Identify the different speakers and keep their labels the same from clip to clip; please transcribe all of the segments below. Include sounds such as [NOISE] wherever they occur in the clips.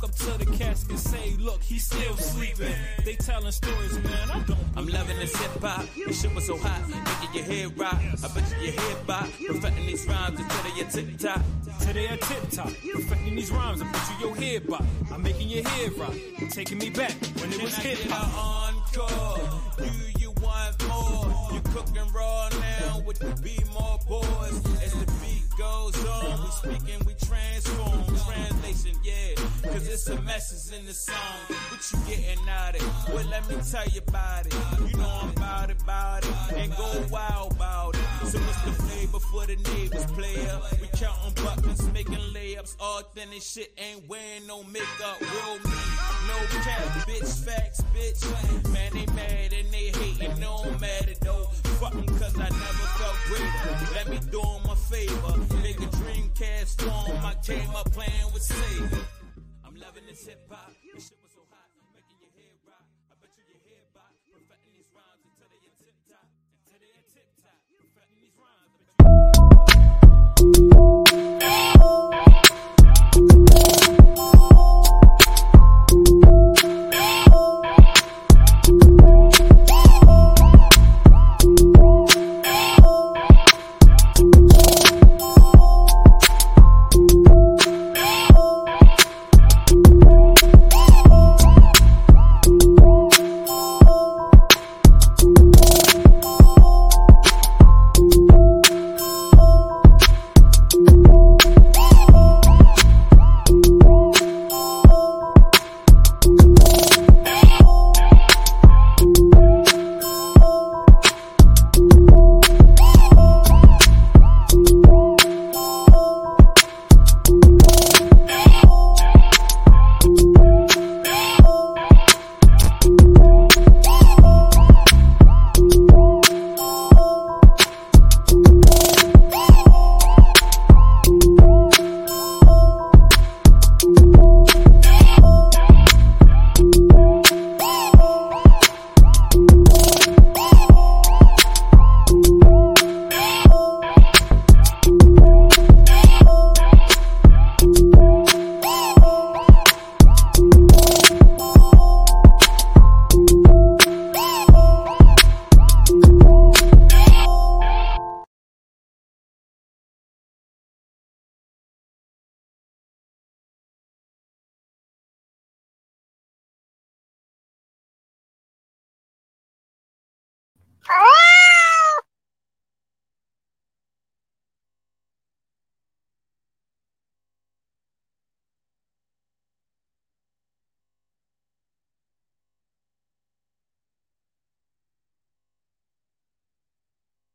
Speaker 1: walk up to the casket, say, look, he's still sleeping. They telling stories, man. I don't.
Speaker 2: I'm loving this hip hop. This shit was so hot, making your head rock. I bet you your head bop. Perfecting these rhymes until they your tip top.
Speaker 1: Today I tip top, perfecting these rhymes. I bet you your head bop. I'm making your head rock, taking me back when it was hip hop.
Speaker 2: encore? Do you want more? You cooking raw now with the B more boys. As the beat goes on, we speaking, we transform. Translation, yeah, cause it's a message in the song. What you getting out of it? Well, let me tell you about it. You know I'm about it, about it, and go wild about it. So what's the flavor for the neighbors, player? We counting buckets, making layups, authentic shit, ain't wearing no makeup. Real me, no cap, bitch, facts, bitch. Man, they mad and they hating, no matter though. Fuck 'em cause I never felt greater. Let me do 'em a favor. Make a Dreamcast storm. I came up playing with Sega. I'm loving this hip hop. This shit was so hot, making your head rock. I bet you your head bop. Perfecting these rhymes until they are tip top. Until they are tip top. Perfecting these rhymes.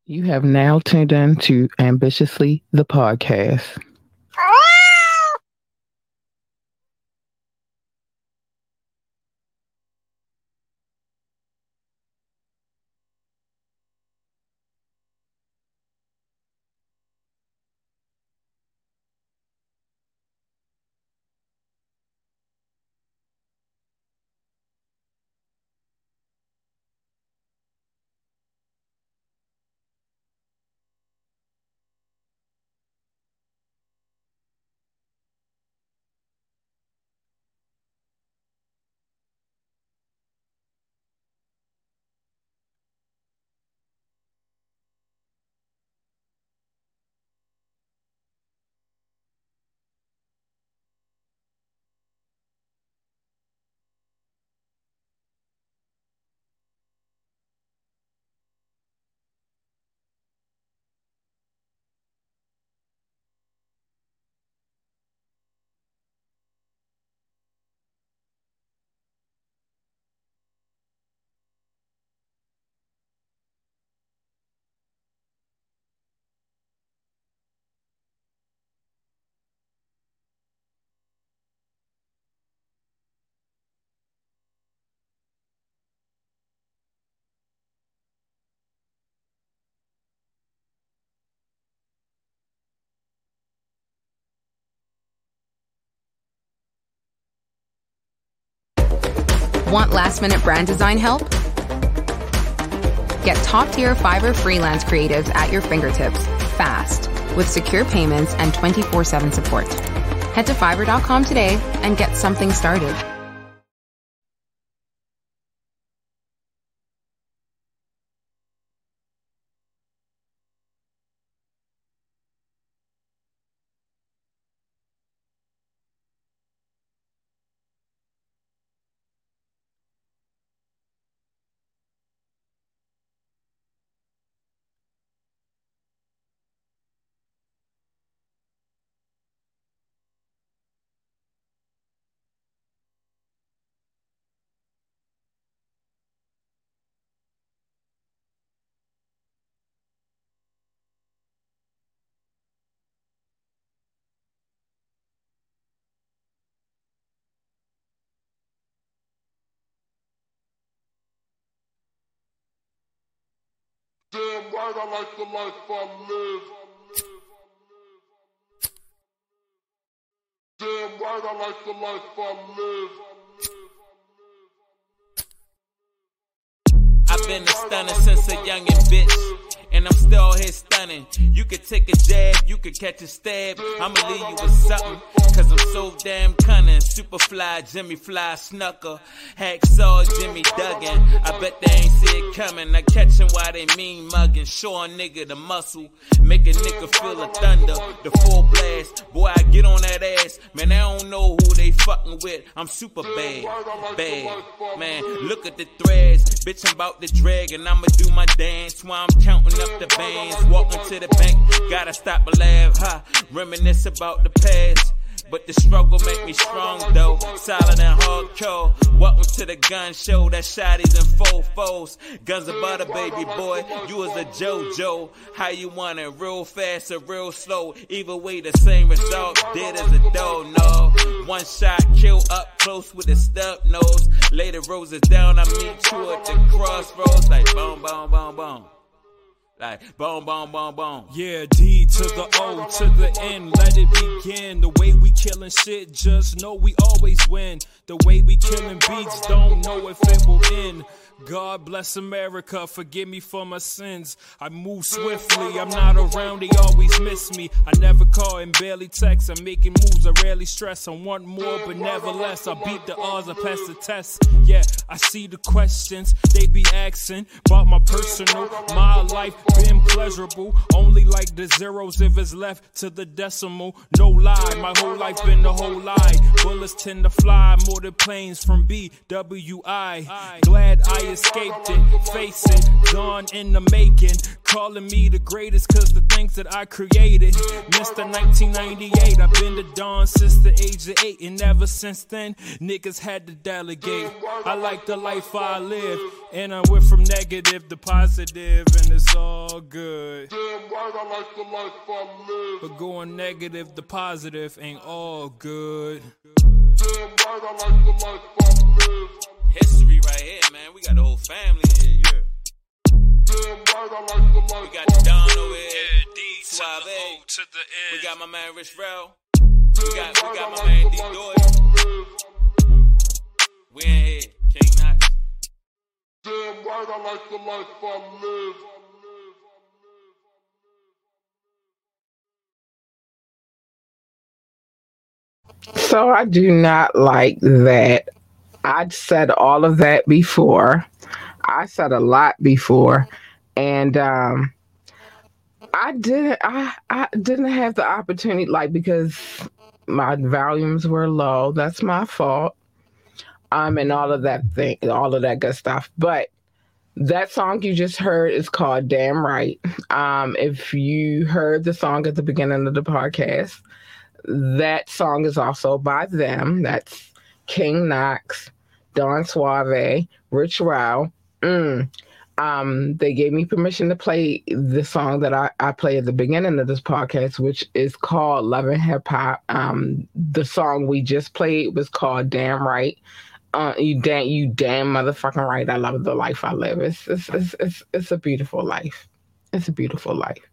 Speaker 2: You
Speaker 3: have now tuned in to Ambitiously the podcast.
Speaker 4: Want last minute brand design help? Get top tier Fiverr freelance creatives at your fingertips fast with secure payments and 24 7 support. Head to fiverr.com today and get something started.
Speaker 5: Right, I like the life I live. Damn right, I like the life I live.
Speaker 2: I've been a stunner since a youngin' bitch. And I'm still here stunning. You could take a jab, you could catch a stab. I'ma leave you with something. Cause I'm so damn cunning. Superfly, Jimmy Fly, Snuka. Hacksaw, Jimmy Duggan. I bet they ain't see it coming. I catch 'em while they mean mugging. Show a nigga the muscle. Make a nigga feel the thunder. The full blast. Boy, I get on that ass. Man, I don't know who they fucking with. I'm super bad. Bad. Man, look at the threads. Bitch, I'm about to drag and I'ma do my dance while I'm counting up the bands. Walking to the bank. Gotta stop and laugh. Ha. Reminisce about the past. But the struggle make me strong though. Solid and hardcore. Welcome to the gun show. That shotties and faux foes. Guns of butter, baby boy. You was a JoJo. How you want it? Real fast or real slow? Either way, the same result. Dead as a dough, no. One shot, kill up close with a stub nose. Lay the roses down. I meet you at the crossroads. Like boom, boom, boom, boom. Like boom, boom, boom, boom.
Speaker 1: Yeah, D to the O to the N, let it begin. The way we killing shit, just know we always win. The way we killing beats, don't know if it will end. God bless America, forgive me for my sins. I move swiftly, I'm not around, they always miss me. I never call and barely text, I'm making moves, I rarely stress. I want more, but never less. I beat the odds, I pass the test. Yeah, I see the questions they be asking about my personal, my life been pleasurable. Only like the zeros if it's left to the decimal. No lie, my whole life been the whole lie. Bullets tend to fly more than planes from BWI. Glad I escaped it, face it, gone in the making. Calling me the greatest cause the things that I created. Mr. 1998, I've been the Dawn since the age of eight, and ever since then, niggas had to delegate. I like the life I live, and I went from negative to positive, and it's all good. But going negative to positive ain't all good.
Speaker 2: History right here, man. We got the whole family here. Yeah. We got Don over here.
Speaker 1: D to the
Speaker 2: Suave.
Speaker 1: O to the N.
Speaker 2: We got my man Rich Rel. We got we got my man D Doyle. We in here. King Knox.
Speaker 5: Damn right, I like the life I live.
Speaker 3: So I do not like that. I'd said all of that before. I said a lot before, and um, I didn't. I I didn't have the opportunity, like because my volumes were low. That's my fault. Um, and all of that thing, all of that good stuff. But that song you just heard is called "Damn Right." Um, if you heard the song at the beginning of the podcast, that song is also by them. That's King Knox, Don Suave, Rich Rao. Mm. Um, they gave me permission to play the song that I, I play at the beginning of this podcast, which is called Love and Hip Hop. Um, the song we just played was called Damn Right. Uh, you damn, you damn motherfucking right. I love the life I live. It's it's it's it's, it's a beautiful life. It's a beautiful life.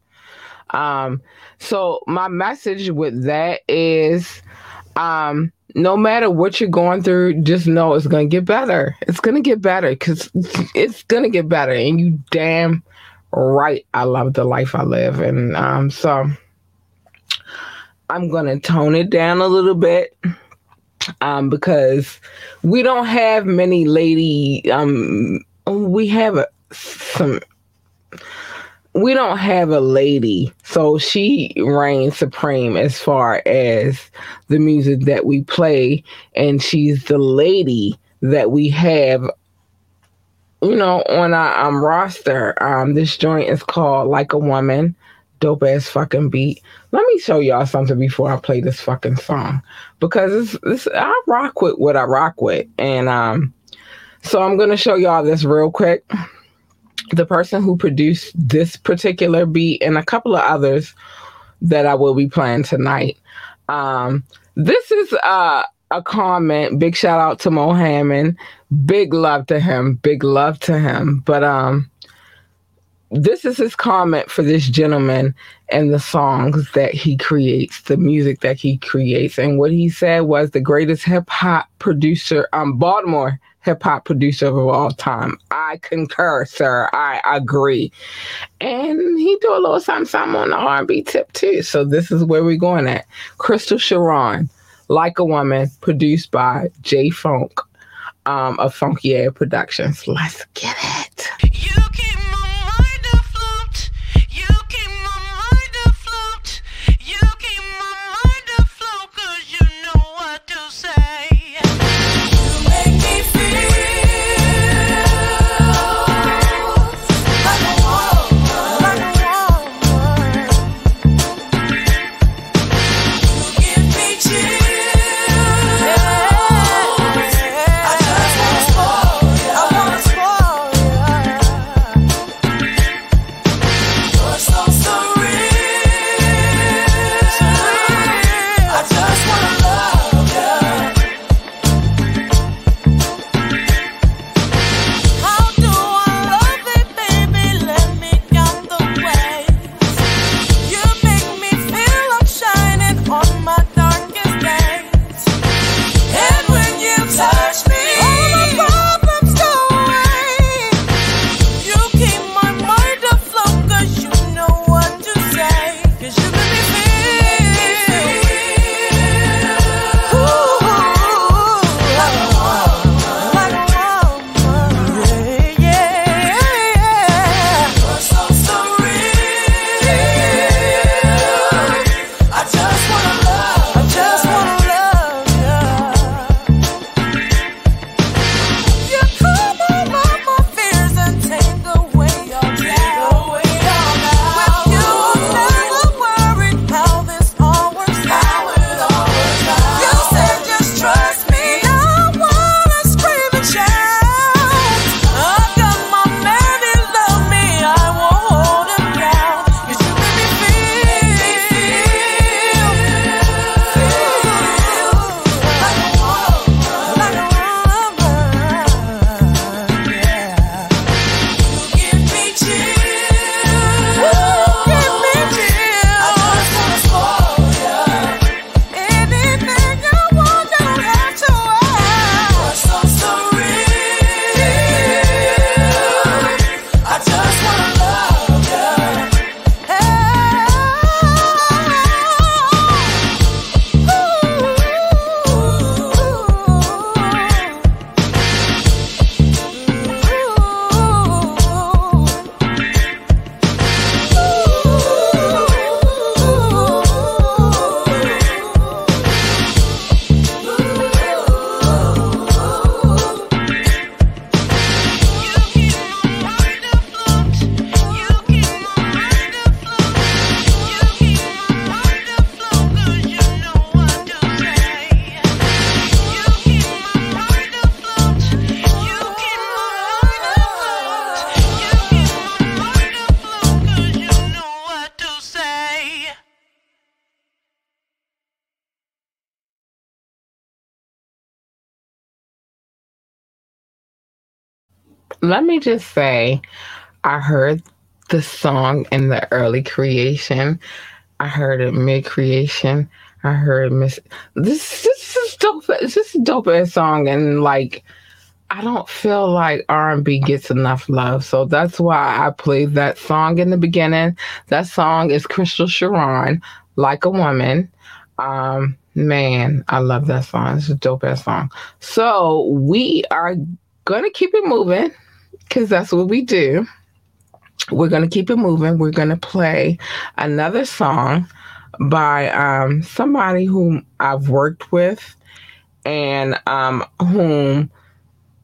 Speaker 3: Um, so my message with that is um no matter what you're going through, just know it's gonna get better. It's gonna get better because it's gonna get better. And you damn right I love the life I live. And um so
Speaker 6: I'm gonna tone it down a little bit um, because we don't have many lady. Um, we have a, some. We don't have a lady, so she reigns supreme as far as the music that we play, and she's the lady that we have you know, on our um, roster, um, this joint is called Like a Woman. Dope ass fucking beat. Let me show y'all something before I play this fucking song because it's, it's I rock with what I rock with, and um, so I'm gonna show y'all this real quick. The person who produced this particular beat and a couple of others that I will be playing tonight. Um, this is a comment. Big shout out to Mo Hammond. Big love to him. Big love to him. But um this is his comment for this gentleman and the songs that he creates, the music that he creates. And what he said was the greatest hip hop producer, um, Baltimore hip hop producer of all time. I concur, sir. I agree. And he do a little something, on the R&B tip too. So this is where we're going at. Crystal Sharon, Like a Woman, produced by J Funk um, of Funky Air Productions. Let's get it.
Speaker 3: Let me just say,
Speaker 6: I heard the song in the early creation. I heard it mid creation. I heard Miss. This this is dope. This is dope ass song, and like, I don't feel like R and B gets enough love, so that's why I played that song in the beginning. That song is Crystal Sharon, "Like a Woman."
Speaker 3: Um, man, I love that song. It's a dope ass song. So we are gonna keep it moving because that's what we do. We're gonna keep it moving. We're gonna play another song by um, somebody whom I've worked with and um, whom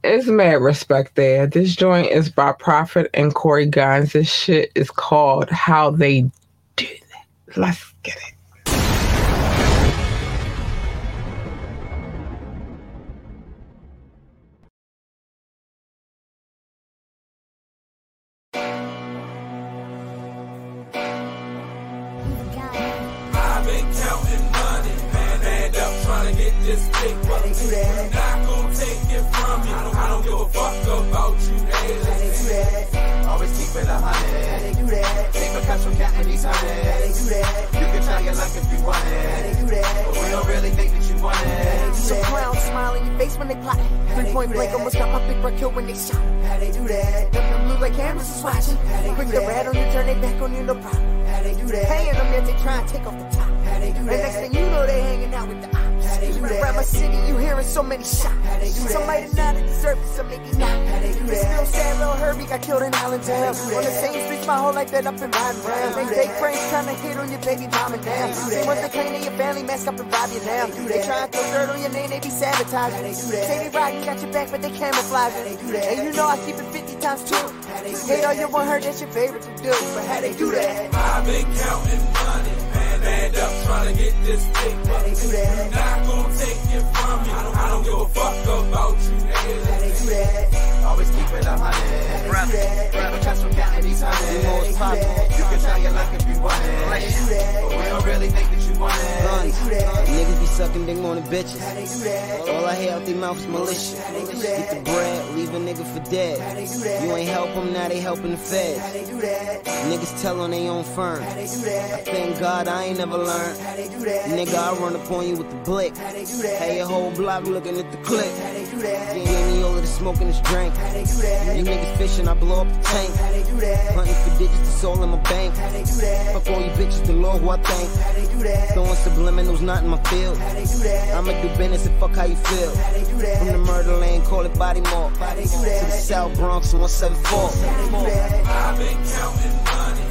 Speaker 3: is mad respect there. This joint is by Prophet and Corey Guns. This shit is called How They Do That. Let's get it.
Speaker 2: Trying to get this paper. Not gonna take it from you. I don't give a fuck about you, daily.
Speaker 7: Always keep it a hundred. Keep a cash from counting these hundreds. You can try your luck if you want it. They do that. But we don't really think that you want it.
Speaker 8: Some clowns smile in your face when they plot. Three point blank almost got my big bro killed when they shot. How they do that? Them, them blue like cameras is watching. Quick the red on you, turn they back on you, no problem. How they do that? Paying them yet they try and take off the top. How they do that? And next thing you know they hanging out with the ops. Do that? Around my city you hearing so many shots. How they do that? Some might not have deserved it, some maybe not. How they do? Still sad little Herbie got killed in Allentown. On the same streets my whole life been up and riding round. They take brains trying to hit on your baby mama down. They want the claim of your family mask up and rob you now. They try to throw dirt on your name, they be sabotaging. Say they rockin' got your back, but they camouflaging. And you know I keep it 50 times two. Hate all you want her, that's your favorite to do. But how they do that?
Speaker 2: I've been counting money, man, add up trying to get this paper. Not gonna take it from you. I don't give a fuck about you, daily.
Speaker 7: Always keep it a hundred. Keep a cash from counting these hundreds. You can try your luck if you want it. But we don't really think that you want it.
Speaker 9: Niggas be sucking dick more than bitches. All I hear out their mouth is malicious. Get the bread, leave a nigga for dead. You ain't help them, now they helping the feds. Niggas tell on they own firm. I thank God I ain't never learned. Nigga, I run up on you with the blick. Hey, your whole block looking at the clip. Gave me all of the smoke and this drink. You niggas fishing, I blow up the tank. Hunting for digits, it's all in my bank. Fuck all you bitches, the Lord who I thank. Throwing subliminals, not in my field. I'ma do business and fuck how you feel. From the murder lane, call it body mark. To the South Bronx, 174.
Speaker 2: I've been counting money,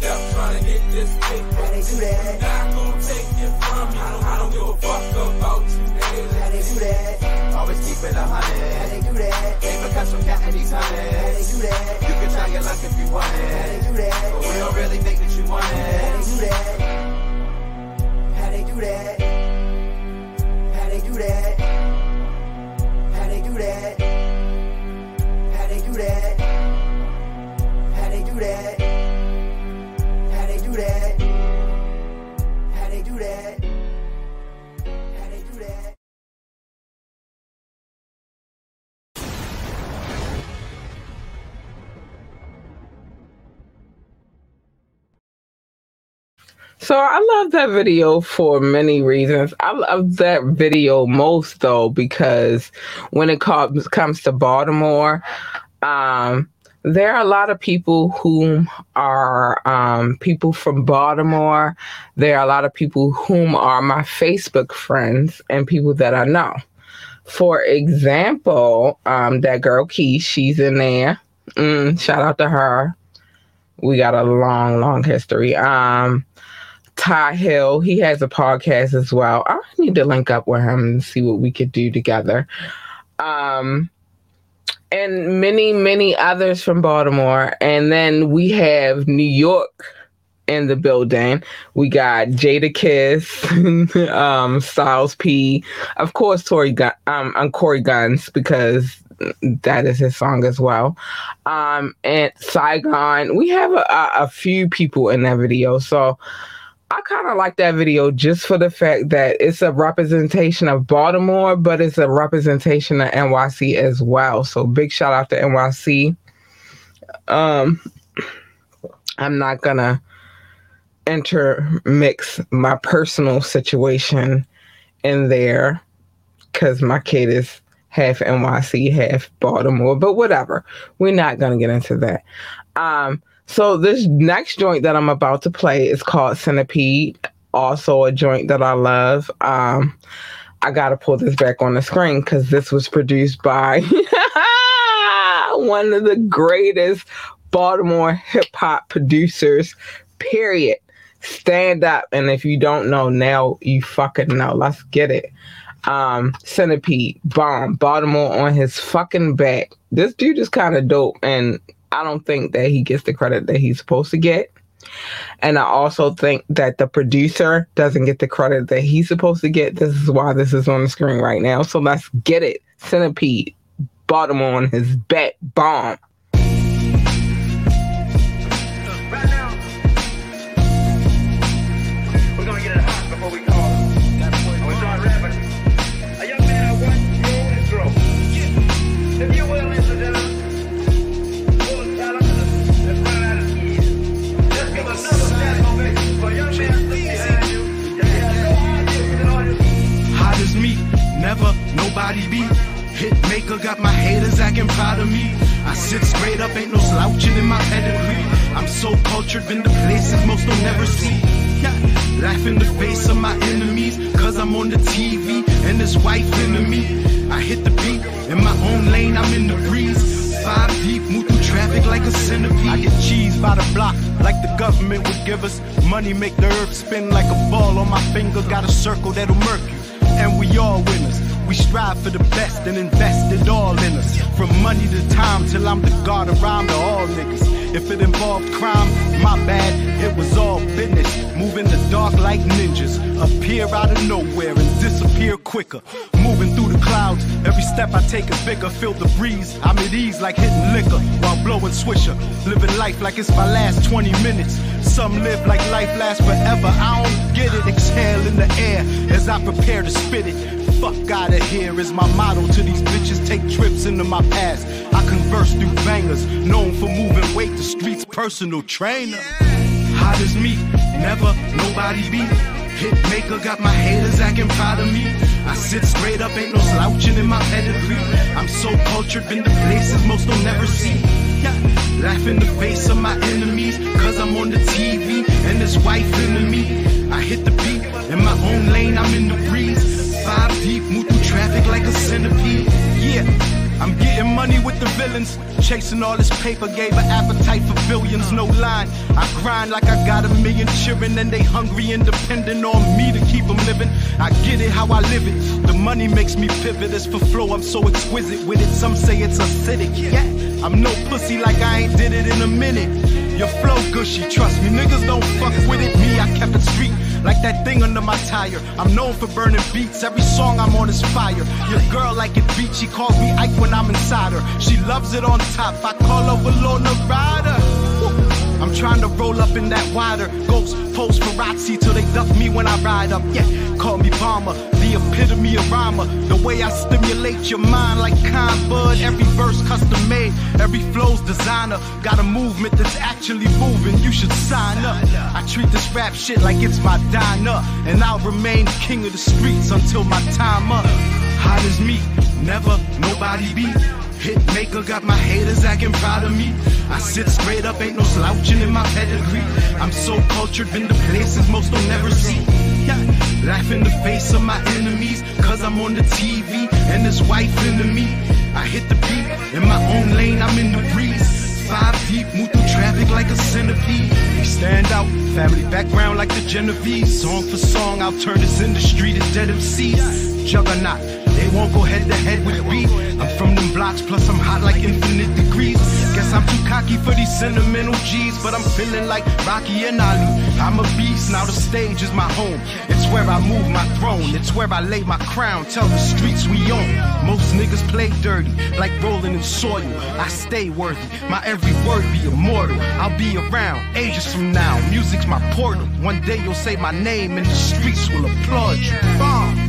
Speaker 2: stand up trying to get this paper. How they do that? Not gonna take it from me. I don't, I don't give a fuck about you,
Speaker 7: nigga.
Speaker 8: How they do that? Always keeping a hundred. How they do that? Ain't because I'm got these hundreds. How they do that?
Speaker 3: So I love that video for many reasons. I love that video most though because when it comes comes to Baltimore, um, there are a lot of people whom are um, people from Baltimore. There are a lot of people whom are my Facebook friends and people that I know. For example, um, that girl Key, she's in there. Mm, shout out to her. We got a long, long history. Um, Ty Hill, he has a podcast as well. I need to link up with him and see what we could do together. Um, and many, many others from Baltimore. And then we have New York in the building. We got Jadakiss, [LAUGHS] um, Styles P, of course, Tory Gun- um, and Corey Guns because that is his song as well. Um, and Saigon. We have a, a, a few people in that video, so I kind of like that video just for the fact that it's a representation of Baltimore, but it's a representation of NYC as well. So big shout out to NYC. Um, I'm not gonna intermix my personal situation in there because my kid is half NYC, half Baltimore, but whatever. We're not gonna get into that. Um, so this next joint that I'm about to play is called Centipede. also a joint that I love. Um, I gotta pull this back on the screen because this was produced by [LAUGHS] one of the greatest Baltimore hip hop producers. Period. Stand up, and if you don't know now, you fucking know. Let's get it. Um, Centipede, bomb, Baltimore on his fucking back. This dude is kind of dope, and I don't think that he gets the credit that he's supposed to get. And I also think that the producer doesn't get the credit that he's supposed to get. This is why this is on the screen right now. So let's get it. Centipede, Baltimore on his bet bomb.
Speaker 10: Never nobody beat. Hit maker got my haters acting proud of me. I sit straight up, ain't no slouching in my pedigree. I'm so cultured, been to places most don't never see. Laugh in the face of my enemies, cause I'm on the TV and this wife into me. I hit the beat in my own lane, I'm in the breeze. Five deep, move through traffic like a centipede. I get cheese by the block, like the government would give us. Money make the earth spin like a ball on my finger. Got a circle that'll murk you, and we all winners. We strive for the best and invest it all in us. From money to time till I'm the god around to all niggas. If it involved crime, my bad, it was all business. Move in the dark like ninjas. Appear out of nowhere and disappear quicker. Moving through the clouds, every step I take is bigger. Feel the breeze, I'm at ease like hitting liquor while blowing swisher. Living life like it's my last 20 minutes. Some live like life lasts forever. I don't get it. Exhale in the air as I prepare to spit it. Fuck out of here is my motto to these bitches. Take trips into my past. I converse through bangers, known for moving weight. The streets personal trainer. Hot as me, never nobody beat. Hit maker got my haters acting proud of me. I sit straight up, ain't no slouching in my pedigree. I'm so cultured, been to places most don't never see. Yeah. Laugh in the face of my enemies, cause I'm on the TV and this wife into me. I hit the beat in my own lane, I'm in the breeze. Deep, move through traffic like a centipede. Yeah. I'm getting money with the villains. Chasing all this paper, gave an appetite for billions, no line. I grind like I got a million children, and they hungry and depending on me to keep them living. I get it how I live it. The money makes me pivot. As for flow, I'm so exquisite with it. Some say it's acidic. Yeah, I'm no pussy like I ain't did it in a minute. Your flow gushy, trust me. Niggas don't fuck with it. Me, I kept it street like that thing under my tire. I'm known for burning beats. Every song I'm on is fire. Your girl like it beat. She calls me Ike when I'm inside her. She loves it on top. I call her Walona Rider. I'm trying to roll up in that wider ghost post Parazzi till they duck me when I ride up. Yeah, call me Palmer, the epitome of rhymer. The way I stimulate your mind like Con Bud. Every verse custom made, every flow's designer. Got a movement that's actually moving. You should sign up. I treat this rap shit like it's my diner, and I'll remain king of the streets until my time up. Hot as me, never nobody beat. Hit maker got my haters acting proud of me. I sit straight up, ain't no slouching in my pedigree. I'm so cultured, been to places most don't never see. Yeah. Laugh in the face of my enemies, cause I'm on the TV and this wife into me. I hit the beat in my own lane, I'm in the breeze. Five deep, move through traffic like a centipede. We stand out, family background like the Genovese. Song for song, I'll turn this industry to dead MCs. Juggernaut, won't go head to head with beat. I'm from them blocks, plus I'm hot like infinite degrees. Guess I'm too cocky for these sentimental G's, but I'm feeling like Rocky and Ali. I'm a beast, now the stage is my home. It's where I move my throne, it's where I lay my crown. Tell the streets we own. Most niggas play dirty, like rolling in soil. I stay worthy, my every word be immortal. I'll be around ages from now. Music's my portal. One day you'll say my name and the streets will applaud you. Bomb.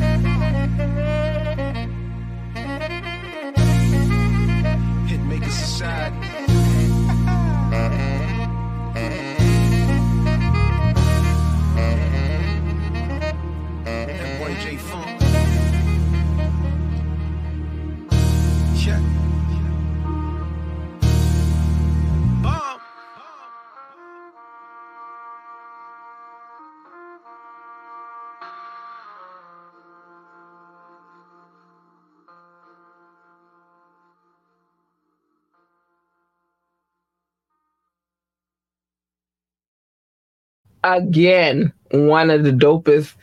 Speaker 3: Again one of the dopest.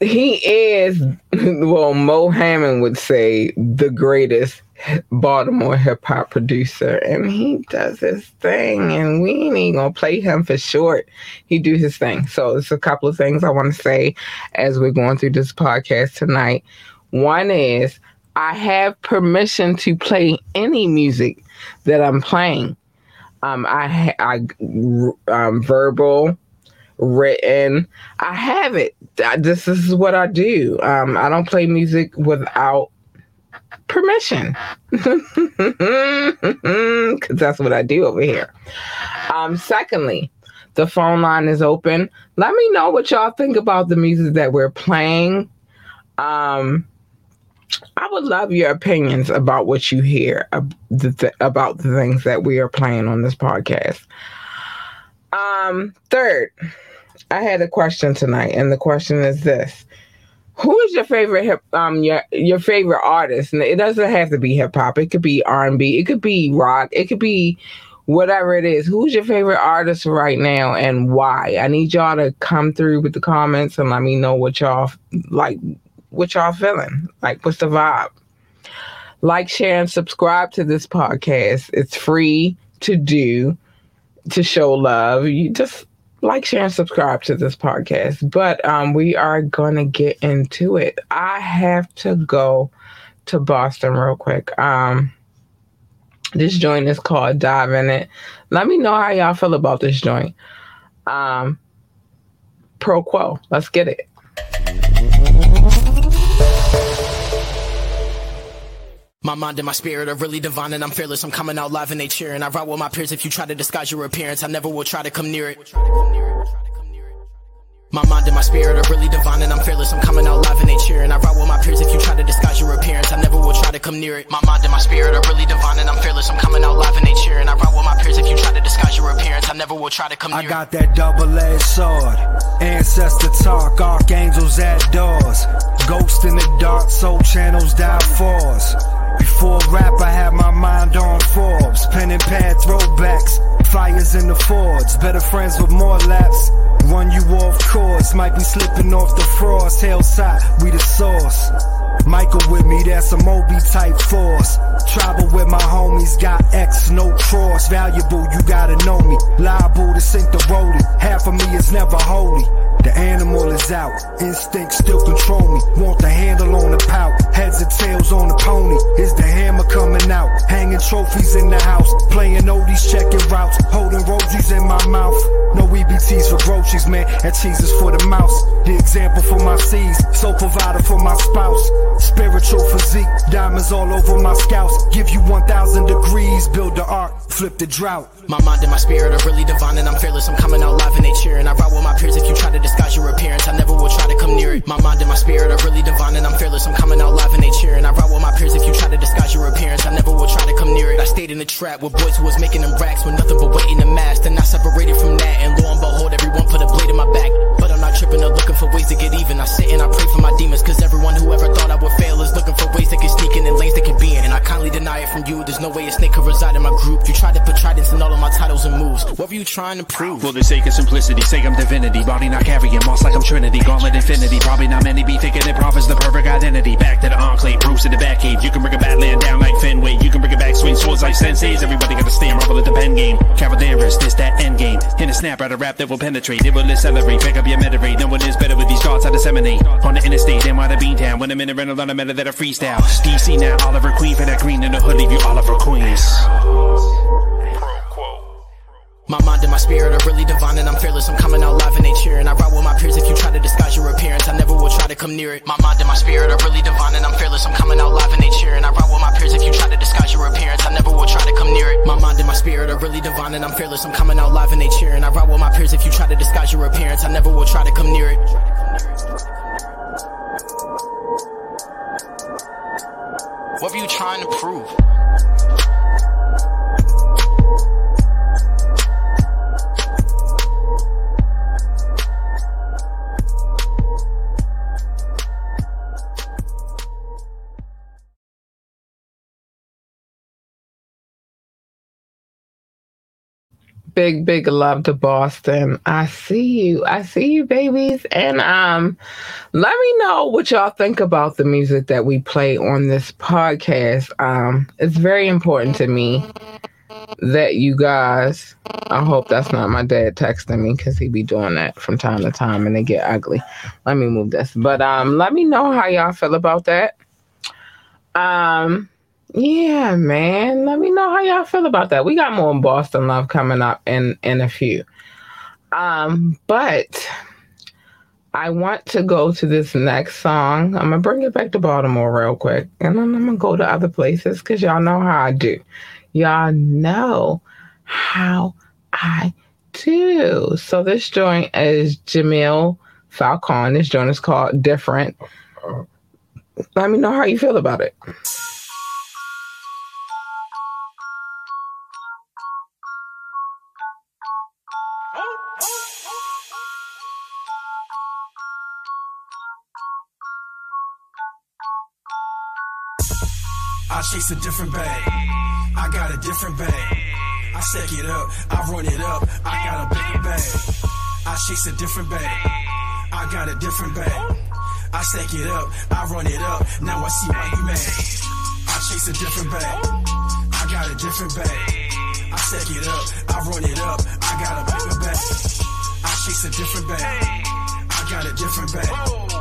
Speaker 3: He is, [LAUGHS] well, Mo Hammond would say, the greatest Baltimore hip hop producer, and he does his thing, and we ain't gonna play him for short. He do his thing. So it's a couple of things I want to say as we're going through this podcast tonight. One is I have permission to play any music that I'm playing. Um, I, I, um, verbal, written. I have it. I, this is what I do. Um, I don't play music without permission [LAUGHS] because that's what I do over here. Um, secondly, the phone line is open. Let me know what y'all think about the music that we're playing. Um, I would love your opinions about what you hear about the things that we are playing on this podcast. Um, third, I had a question tonight, and the question is this: Who is your favorite hip um your your favorite artist? And it doesn't have to be hip hop. It could be R and B. It could be rock. It could be whatever it is. Who's your favorite artist right now, and why? I need y'all to come through with the comments and let me know what y'all like. What y'all feeling? Like, what's the vibe? Like, share, and subscribe to this podcast. It's free to do to show love. You just like, share, and subscribe to this podcast. But um, we are going to get into it. I have to go to Boston real quick. Um, this joint is called Dive in It. Let me know how y'all feel about this joint. Um, pro quo. Let's get it.
Speaker 11: My mind and my spirit are really divine and I'm fearless. I'm coming out live and they cheering. I ride with my peers. If you try to disguise your appearance, I never will try to come near it. My mind and my spirit are really divine and I'm fearless. I'm coming out live and they cheering. I ride with my peers. If you try to disguise your appearance, I never will try to come near it. My mind and my spirit are really divine and I'm fearless. I'm coming out live and they cheering. I ride with my peers. If you try to disguise your appearance, I never will try to come near it.
Speaker 12: I got that double-edged sword. Ancestor talk, archangels at doors. Ghost in the dark, soul channels die force. Before rap, I had my mind on Forbes. Pen and pad throwbacks. Fires in the Fords. Better friends with more laps. Run you off course. Might be slipping off the frost. Hillside, we the source. Michael with me, that's a Moby type force. Tribal with my homies, got X, no cross. Valuable, you gotta know me. Liable to sink the rollie. Half of me is never holy. The animal is out, instinct still control me. Want the handle on the pout, heads and tails on the pony. Is the hammer coming out? Hanging trophies in the house, playing oldies, checking routes, holding rosies in my mouth. No EBTs for groceries, man, and cheeses for the mouse. The example for my seeds, so provider for my spouse. Spiritual physique, diamonds all over my scouts. Give you 1,000 degrees, build the ark, flip the drought.
Speaker 11: My mind and my spirit are really divine and I'm fearless. I'm coming out live and they cheering. I ride with my peers if you try to disguise your appearance. I never will try to come near it. My mind and my spirit are really divine and I'm fearless. I'm coming out live and they cheering. I ride with my peers if you try to disguise your appearance. I never will try to come near it. I stayed in the trap with boys who was making them racks with nothing but waiting to mass. Then I separated from that and lo and behold, everyone put a blade in my back. But I'm not tripping or looking for ways to get even. I sit and I pray for my demons cause everyone who ever thought I would fail is looking for ways they can sneak in and lanes they can be in. And I kindly deny it from you. There's no way a snake could reside in my group. You tried to put tridents in all of my titles and moves. What were you trying to prove?
Speaker 13: For the sake of simplicity, say I'm divinity. Body not carrying, moss like I'm Trinity. Gauntlet infinity. Probably not many be thinking it proffers the perfect identity. Back to the enclave, Bruce in the Batcave. You can bring a badland down like Fenway. You can bring it back, swing swords like senseis. Everybody got to stay and marvel at the pen game. Cavaliers, this that end game. Hit a snap out a rap that will penetrate. It will accelerate, pick up your meta rate. No one is better with these thoughts I disseminate. On the interstate, and why the bean town. When I'm in a rental on a meta that I freestyle. DC now, Oliver Queen for that green in the hood. Leave you Oliver Queens.
Speaker 11: My mind and my spirit are really divine and I'm fearless. I'm coming out live and they cheering. I ride with my peers if you try to disguise your appearance. I never will try to come near it. My mind and my spirit are really divine and I'm fearless. I'm coming out live and they cheering. I ride with my peers if you try to disguise your appearance. I never will try to come near it. My mind and my spirit are really divine and I'm fearless. I'm coming out live and they cheering. I ride with my peers if you try to disguise your appearance. I never will try to come near it. What were you trying to prove?
Speaker 3: Big, big love to Boston. I see you. I see you, babies. And um, let me know what y'all think about the music that we play on this podcast. Um, it's very important to me that you guys. I hope that's not my dad texting me because he be doing that from time to time and they get ugly. Let me move this. But um, let me know how y'all feel about that. Um, yeah, man. Let me know how y'all feel about that. We got more Boston love coming up in in a few. Um, but I want to go to this next song. I'm gonna bring it back to Baltimore real quick, and then I'm gonna go to other places because y'all know how I do. Y'all know how I do. So this joint is Jamil Falcon. This joint is called Different. Let me know how you feel about it.
Speaker 14: I chase a different bag. I got a different bag. I stack it up, I run it up. I got a bigger bag. I chase a different bag. I got a different bag. I stack it up, I run it up. Now I see why you mad. I chase a different bag. I got a different bag. I stack it up, I run it up. I got a bigger bag. I chase a different bag. I got a different bag.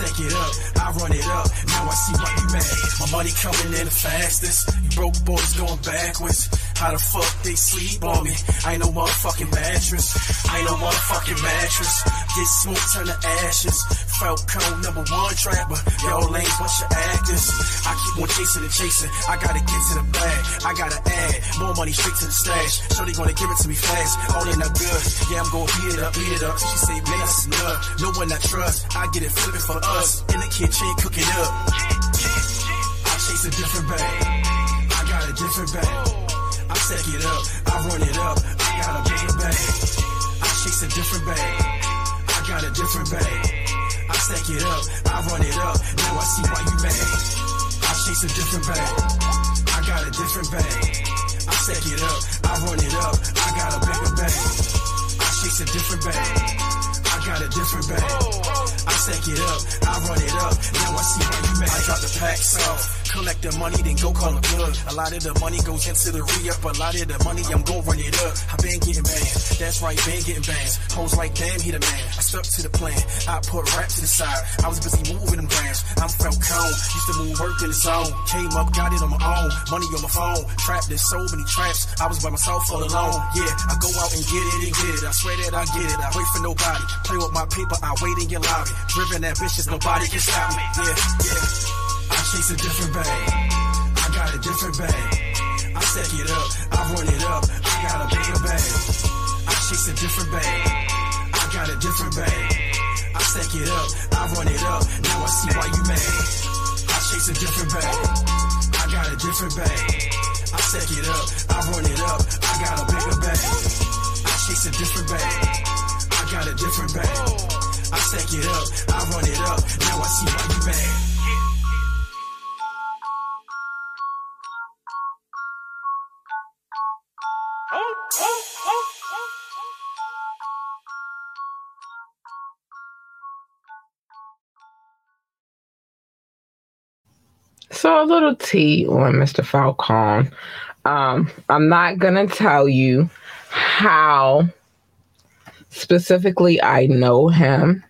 Speaker 14: Stack it up, I run it up. Now I see why you mad. My money coming in the fastest. You broke boys going backwards. How the fuck they sleep on me? I ain't no motherfucking mattress. I ain't no motherfucking mattress. Get smoke, turn to ashes. Falcon number one trapper. Y'all lanes, bunch of actors. I keep on chasing and chasing. I gotta get to the bag. I gotta add more money straight to the stash. They gonna give it to me fast. All in the good. Yeah, I'm gonna beat it up, beat it up. She say, man, that's. No one I trust. I get it flipping for us. In the kitchen, cooking up. I chase a different bag. I got a different bag. I stack it up, I run it up. I got a bigger bag. I chase a different bag. I got a different bag. I stack it up, I run it up. Now I see why you mad. I chase a different bag. I got a different bag. I stack it up, I run it up. I got a bigger bag. I chase a different bag. I got a different bag. Stack it up, I run it up. Now I see why you mad. I drop the packs off. Collect the money, then go call a plug. A lot of the money goes into the re-up. A lot of the money, I'm gon' run it up. I been getting bands. That's right, been getting bands. Hoes like, damn, he the man. I stuck to the plan. I put rap to the side. I was busy moving them grams. I'm Falcon. Used to move work in the zone. Came up, got it on my own. Money on my phone. Trapped in so many traps. I was by myself all alone. Yeah, I go out and get it and get it. I swear that I get it. I wait for nobody. Play with my paper, I wait in your lobby. Driven ambitious, nobody can stop me. Yeah, yeah. I chase a different bag. I got a different bag. I stack it up, I run it up. I got a bigger bag. I chase a different bag. I got a different bag. I stack it up, I run it up. Now I see why you mad. I chase a different bag. I got a different bag. I stack it up, I run it up. I got a bigger bag. I chase a different bag. I got a different bag. I stack it up, I run it up. Now I see why you mad.
Speaker 3: So a little tea on Mr. Falcon. Um, I'm not gonna tell you how specifically I know him.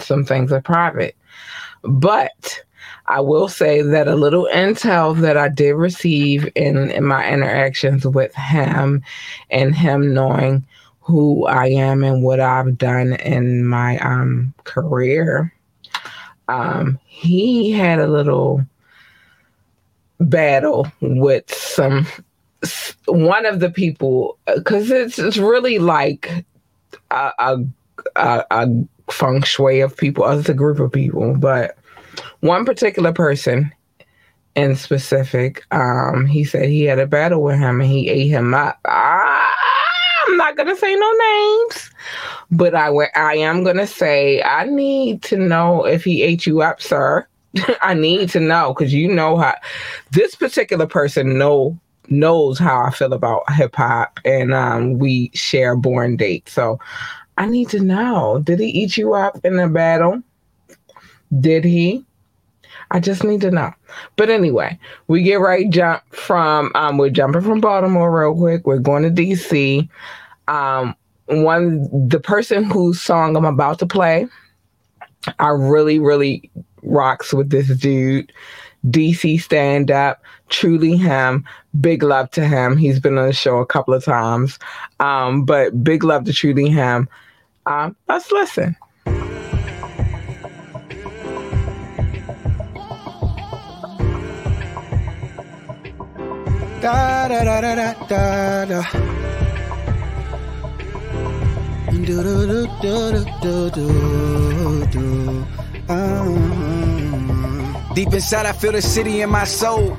Speaker 3: Some things are private. But I will say that a little intel that I did receive in, in my interactions with him and him knowing who I am and what I've done in my um, career, um, he had a little battle with some one of the people because it's, it's really like a, a, a, feng shui of people. A group of people, but one particular person in specific, um, he said he had a battle with him and he ate him up. Ah, I'm not gonna say no names, but I I am gonna say I need to know if he ate you up, sir. [LAUGHS] I need to know because you know how this particular person know knows how I feel about hip hop, and um, we share born date. So I need to know: Did he eat you up in the battle? Did he? I just need to know. But anyway, we get right jump from um we're jumping from Baltimore real quick. We're going to DC. Um one the person whose song I'm about to play, I really, really rocks with this dude. DC stand up, truly him. Big love to him. He's been on the show a couple of times. Um, but big love to truly him. Um, let's listen.
Speaker 15: Da da da da da da da. Do do do do do do do. Ah. Deep inside, I feel the city in my soul.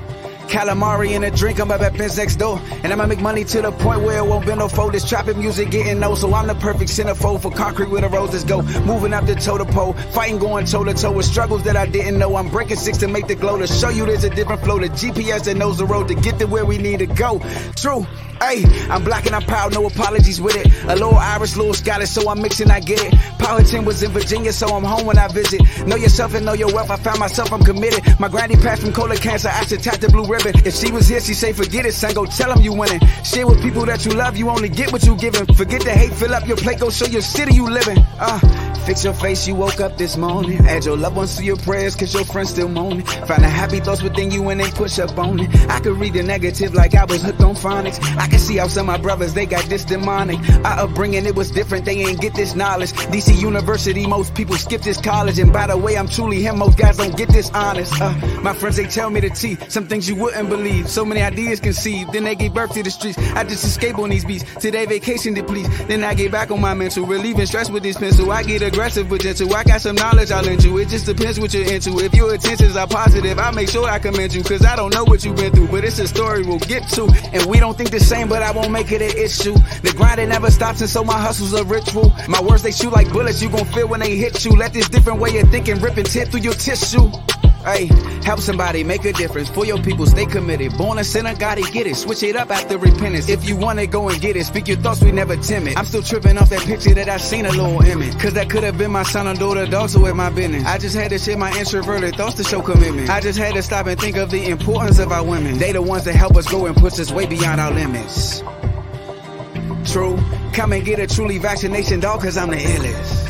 Speaker 15: Calamari in a drink, I'm up at Ben's next door. And I'ma make money to the point where it won't bend no fold. This trapping music getting no, so I'm the perfect centerfold for concrete where the roses go. Moving up the toe to pole, fighting going toe to toe with struggles that I didn't know. I'm breaking six to make the glow to show you there's a different flow. The GPS that knows the road to get to where we need to go. True. Hey, I'm black and I'm proud, no apologies with it. A little Irish, little Scottish, so I'm mixing, I get it. 10 was in Virginia, so I'm home when I visit. Know yourself and know your wealth, I found myself, I'm committed. My granny passed from colon cancer, I should tap the blue ribbon. If she was here, she say, forget it, son, go tell them you winning. Share with people that you love, you only get what you giving. Forget the hate, fill up your plate, go show your city you living. Uh, fix your face, you woke up this morning. Add your loved ones to your prayers, cause your friends still moaning. Find the happy thoughts within you and then push up on it. I could read the negative like I was hooked on phonics. I can see how some of my brothers, they got this demonic. Our upbringing, it was different, they ain't get this knowledge. DC University, most people skip this college. And by the way, I'm truly him, most guys don't get this honest. Uh, my friends, they tell me the T, some things you wouldn't believe. So many ideas conceived, then they gave birth to the streets. I just escape on these beats, today vacation depletes. Then I get back on my mental, relieving stress with this pencil. I get aggressive gentle, I got some knowledge I'll lend you. It just depends what you're into. If your intentions are positive, I make sure I commend you. Cause I don't know what you've been through, but it's a story we'll get to. And we don't think the same, but I won't make it an issue. The grind it never stops, and so my hustle's a ritual. My words they shoot like bullets, you gon' feel when they hit you. Let this different way of thinking rip and tear through your tissue. Hey, help somebody make a difference for your people. Stay committed. Born a sinner, gotta get it. Switch it up after repentance. If you want it, go and get it. Speak your thoughts, we never timid. I'm still tripping off that picture that I seen a little image. Cause that could have been my son or daughter, so with my business. I just had to share my introverted thoughts to show commitment. I just had to stop and think of the importance of our women. They the ones that help us grow and push us way beyond our limits. True. Come and get a truly vaccination, dog, cause I'm the illest.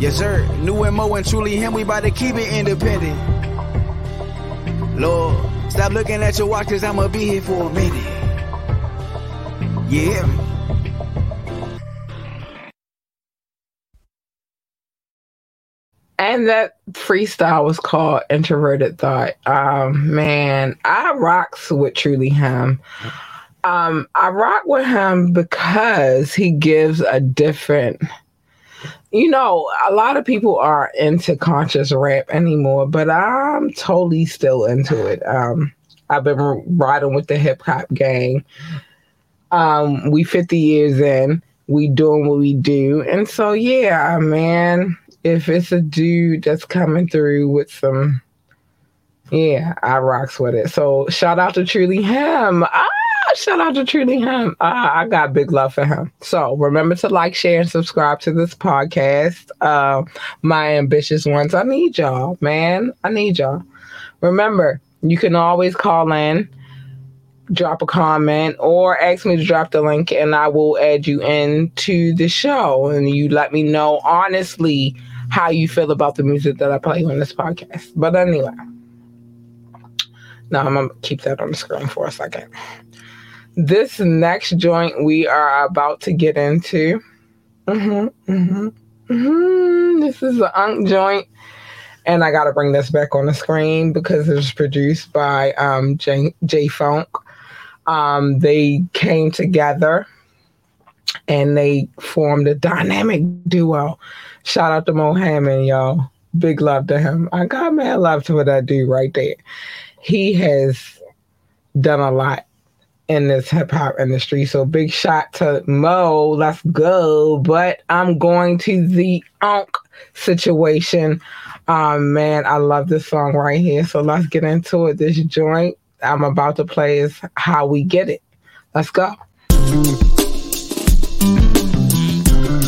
Speaker 15: Yes, sir. New Mo and truly him, we about to keep it independent. Lord, stop looking at your watch, I'ma be here for a minute. Yeah.
Speaker 3: And that freestyle was called Introverted Thought. Um, man, I rocks with Truly Him. Um, I rock with him because he gives a different you know, a lot of people are into conscious rap anymore, but I'm totally still into it. Um, I've been riding with the hip hop gang. Um, we 50 years in, we doing what we do. And so, yeah, man, if it's a dude that's coming through with some, yeah, I rocks with it. So shout out to Truly Him. Ah, shout out to Truly Him. Ah, I got big love for him. So remember to like, share, and subscribe to this podcast. Uh, my ambitious ones. I need y'all, man. I need y'all. Remember, you can always call in drop a comment or ask me to drop the link and I will add you into the show and you let me know honestly how you feel about the music that I play on this podcast. But anyway, now I'm gonna keep that on the screen for a second. This next joint we are about to get into. Mm-hmm, mm-hmm, mm-hmm. This is the Unk joint and I got to bring this back on the screen because it was produced by um, J, J Funk. Um, they came together and they formed a dynamic duo. Shout out to Mohammed, y'all. Big love to him. I got mad love to that dude right there. He has done a lot in this hip hop industry. So big shot to Mo. Let's go. But I'm going to the Unk situation. Um, man, I love this song right here. So let's get into it. This joint I'm about to play is How We Get It. Let's go.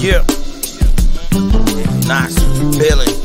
Speaker 16: Yeah. Nice. Feeling.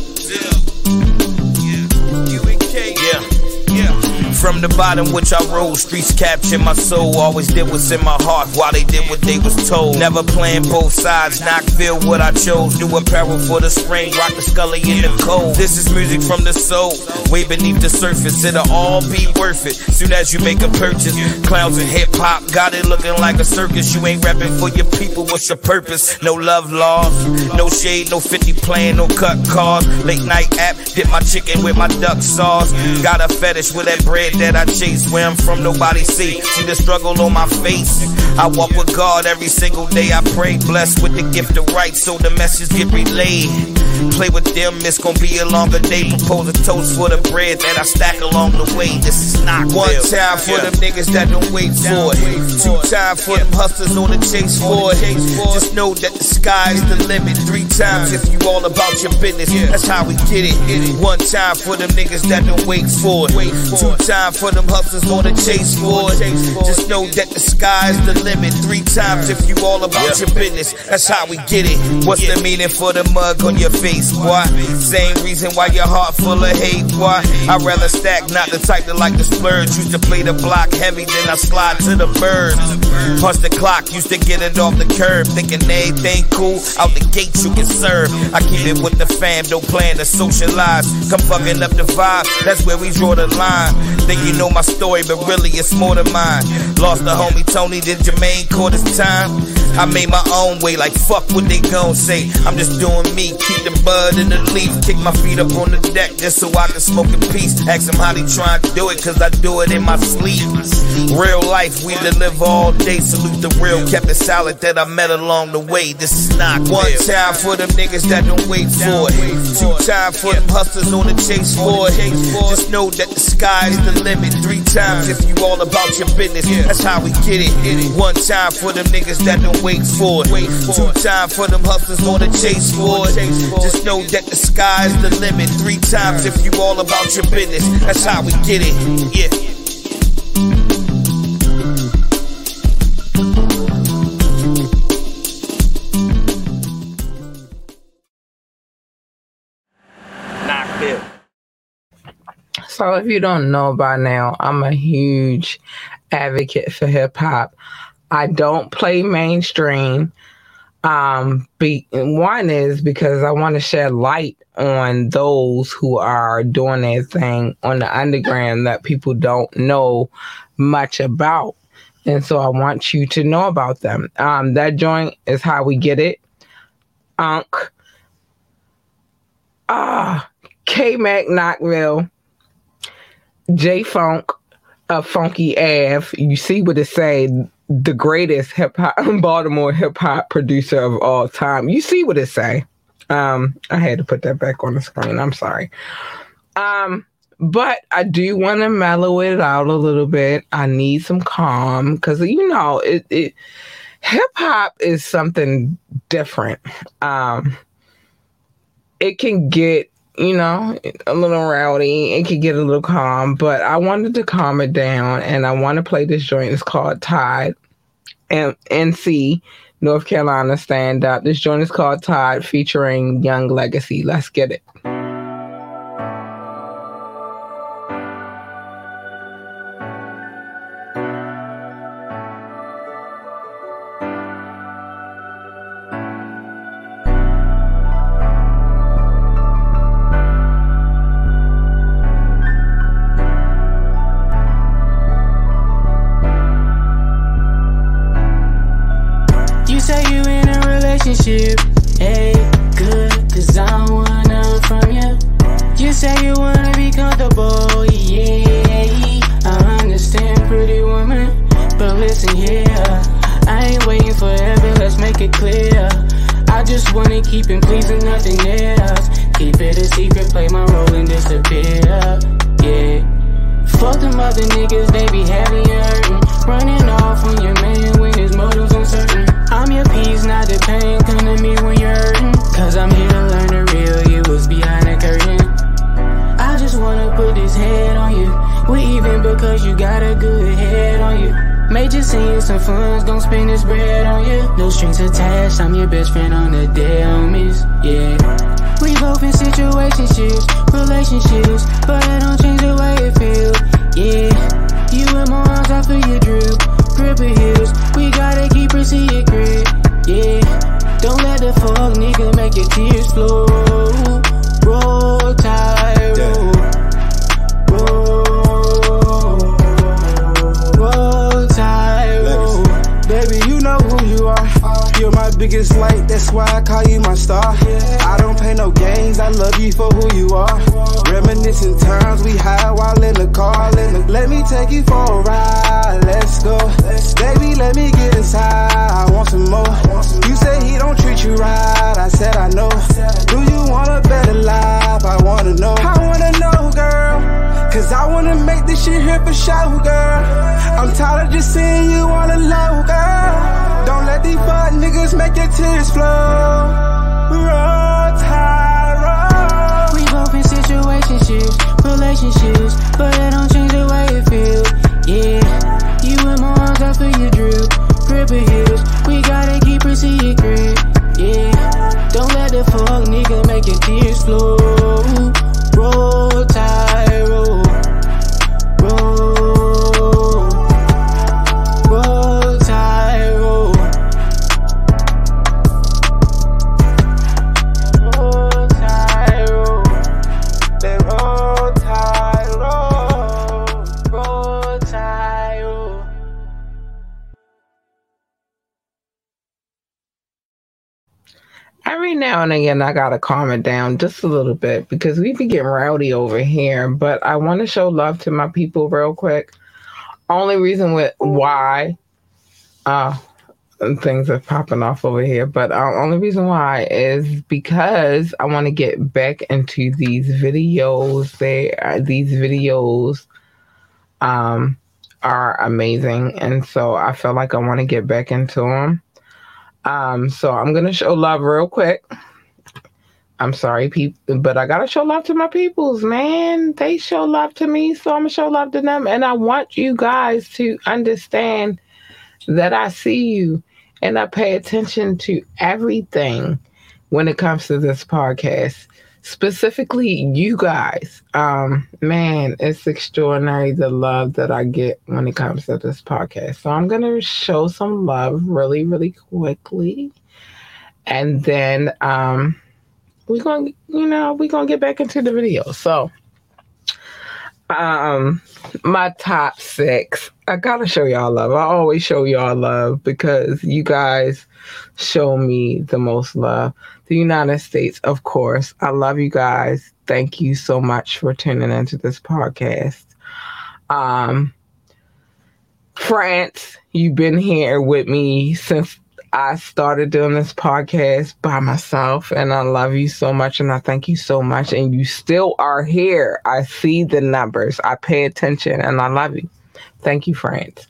Speaker 16: From the bottom which I rose, streets captured my soul. Always did what's in my heart while they did what they was told. Never playing both sides, not feel what I chose. New apparel for the spring, rock the scully in the cold. This is music from the soul, way beneath the surface. It'll all be worth it. Soon as you make a purchase, clowns and hip hop got it looking like a circus. You ain't rapping for your people, what's your purpose? No love lost, no shade, no 50 playing, no cut cars. Late night app, dip my chicken with my duck sauce. Got a fetish with that bread that I chase. Where I'm from, nobody see. See the struggle on my face. I walk with God every single day. I pray, blessed with the gift of right, so the message get relayed. Play with them, it's gonna be a longer day. Propose a toast for the bread that I stack along the way. This is not one time for them niggas that don't wait for it. Two time for them hustlers on the chase for it. Just know that the sky's the limit. Three times if you all about your business. That's how we get it. One time for them niggas that don't wait for it. Two time for them hustlers on the chase for it. Just know that the sky's the limit. Three times if you all about your business. That's how we get it. What's the meaning for the mug on your face, boy? Same reason why your heart full of hate, boy. I'd rather stack, not the type that like to splurge. Used to play the block heavy, then I slide to the bird. Punch the clock, used to get it off the curb. Thinking everything cool, out the gate you can serve. I keep it with the fam, don't plan to socialize. Come fucking up the vibe, that's where we draw the line. Think you know my story, but really it's more than mine. Lost the homie Tony, then Jermaine caught his time. I made my own way, like fuck what they gon' say. I'm just doing me, keep the bud in the leaf, kick my feet up on the deck just so I can smoke in peace. Ask them how they try to do it, cause I do it in my sleep. Real life, we live all day. Salute the real, kept it solid that I met along the way. This is not one time for them niggas that don't wait for it. Two time for them hustlers on the chase for it. Just know that the sky's the limit. Three times if you all about your business. That's how we get it. One time for them niggas that don't wait for it. Two time for them hustlers on the chase for it. Just know that the sky's the limit. Three times if you all about your business. That's how we get it. Yeah. Knoxville.
Speaker 3: So if you don't know by now, I'm a huge advocate for hip hop. I don't play mainstream. Um, be, one is because I want to shed light on those who are doing their thing on the underground that people don't know much about. And so I want you to know about them. Um, that joint is how we get it. Unk. Ah, K Mac Knoxville. J Funk a Funky Ave. You see what it say? The greatest hip hop [LAUGHS] Baltimore hip hop producer of all time. You see what it say? Um, I had to put that back on the screen. I'm sorry. Um, but I do want to mellow it out a little bit. I need some calm because you know it. it hip hop is something different. Um, it can get you know, a little rowdy. It could get a little calm, but I wanted to calm it down and I want to play this joint. It's called Tide. And NC, North Carolina Stand Up. This joint is called Tide featuring Young Legacy. Let's get it.
Speaker 6: Just wanna keep it pleasing, nothing else. Keep it a secret, play my role and disappear, yeah. Fuck them other niggas, they be heavy hurting. Running off on your man when his motives uncertain. I'm your peace, not the pain. Come to me when you're hurting. Cause I'm here to learn the real, you was behind the curtain. I just wanna put this head on you. We even because you got a good head on you. May just some funds, gon' spend this bread on you. No strings attached, I'm your best friend on the day homies. Yeah. We both in situationships, relationships, but it don't change the way it feel. Yeah. You in my arms, I feel your drip, grip of heels. We gotta keep her secret. Yeah. Don't let the fuck nigga make your tears flow. Roll tide,
Speaker 17: You're my biggest light, that's why I call you my star. I don't play no games, I love you for who you are. Reminiscing times we had while in the car. Let me, take you for a ride, let's go. Baby, let me get inside, I want some more. You say he don't treat you right, I said I know. Do you want a better life? I wanna know. I wanna know, girl. Cause I wanna make this shit here for show, girl. I'm tired of just seeing you on the girl. Don't let these fuck niggas make your tears flow. Roll tide, roll.
Speaker 6: We both in situationships, relationships, but it don't change the way it feel. Yeah, you in my arms, I feel your drip, grip of heels. We gotta keep her secret. Yeah, don't let the fuck nigga make your tears flow. Roll tide,
Speaker 3: Every now and again, I gotta calm it down just a little bit because we be getting rowdy over here. But I want to show love to my people real quick. Only reason with why, uh, things are popping off over here. But uh, only reason why is because I want to get back into these videos. They are these videos, um, are amazing, and so I feel like I want to get back into them. Um, so I'm gonna show love real quick. I'm sorry, people, but I gotta show love to my peoples, man. They show love to me, so I'm gonna show love to them. And I want you guys to understand that I see you and I pay attention to everything when it comes to this podcast. Specifically, you guys. Um, man, it's extraordinary the love that I get when it comes to this podcast. So I'm gonna show some love really, really quickly. And then um we're gonna you know we're gonna get back into the video so um my top six i gotta show y'all love i always show y'all love because you guys show me the most love the united states of course i love you guys thank you so much for tuning into this podcast um france you've been here with me since I started doing this podcast by myself, and I love you so much, and I thank you so much. And you still are here. I see the numbers, I pay attention, and I love you. Thank you, France.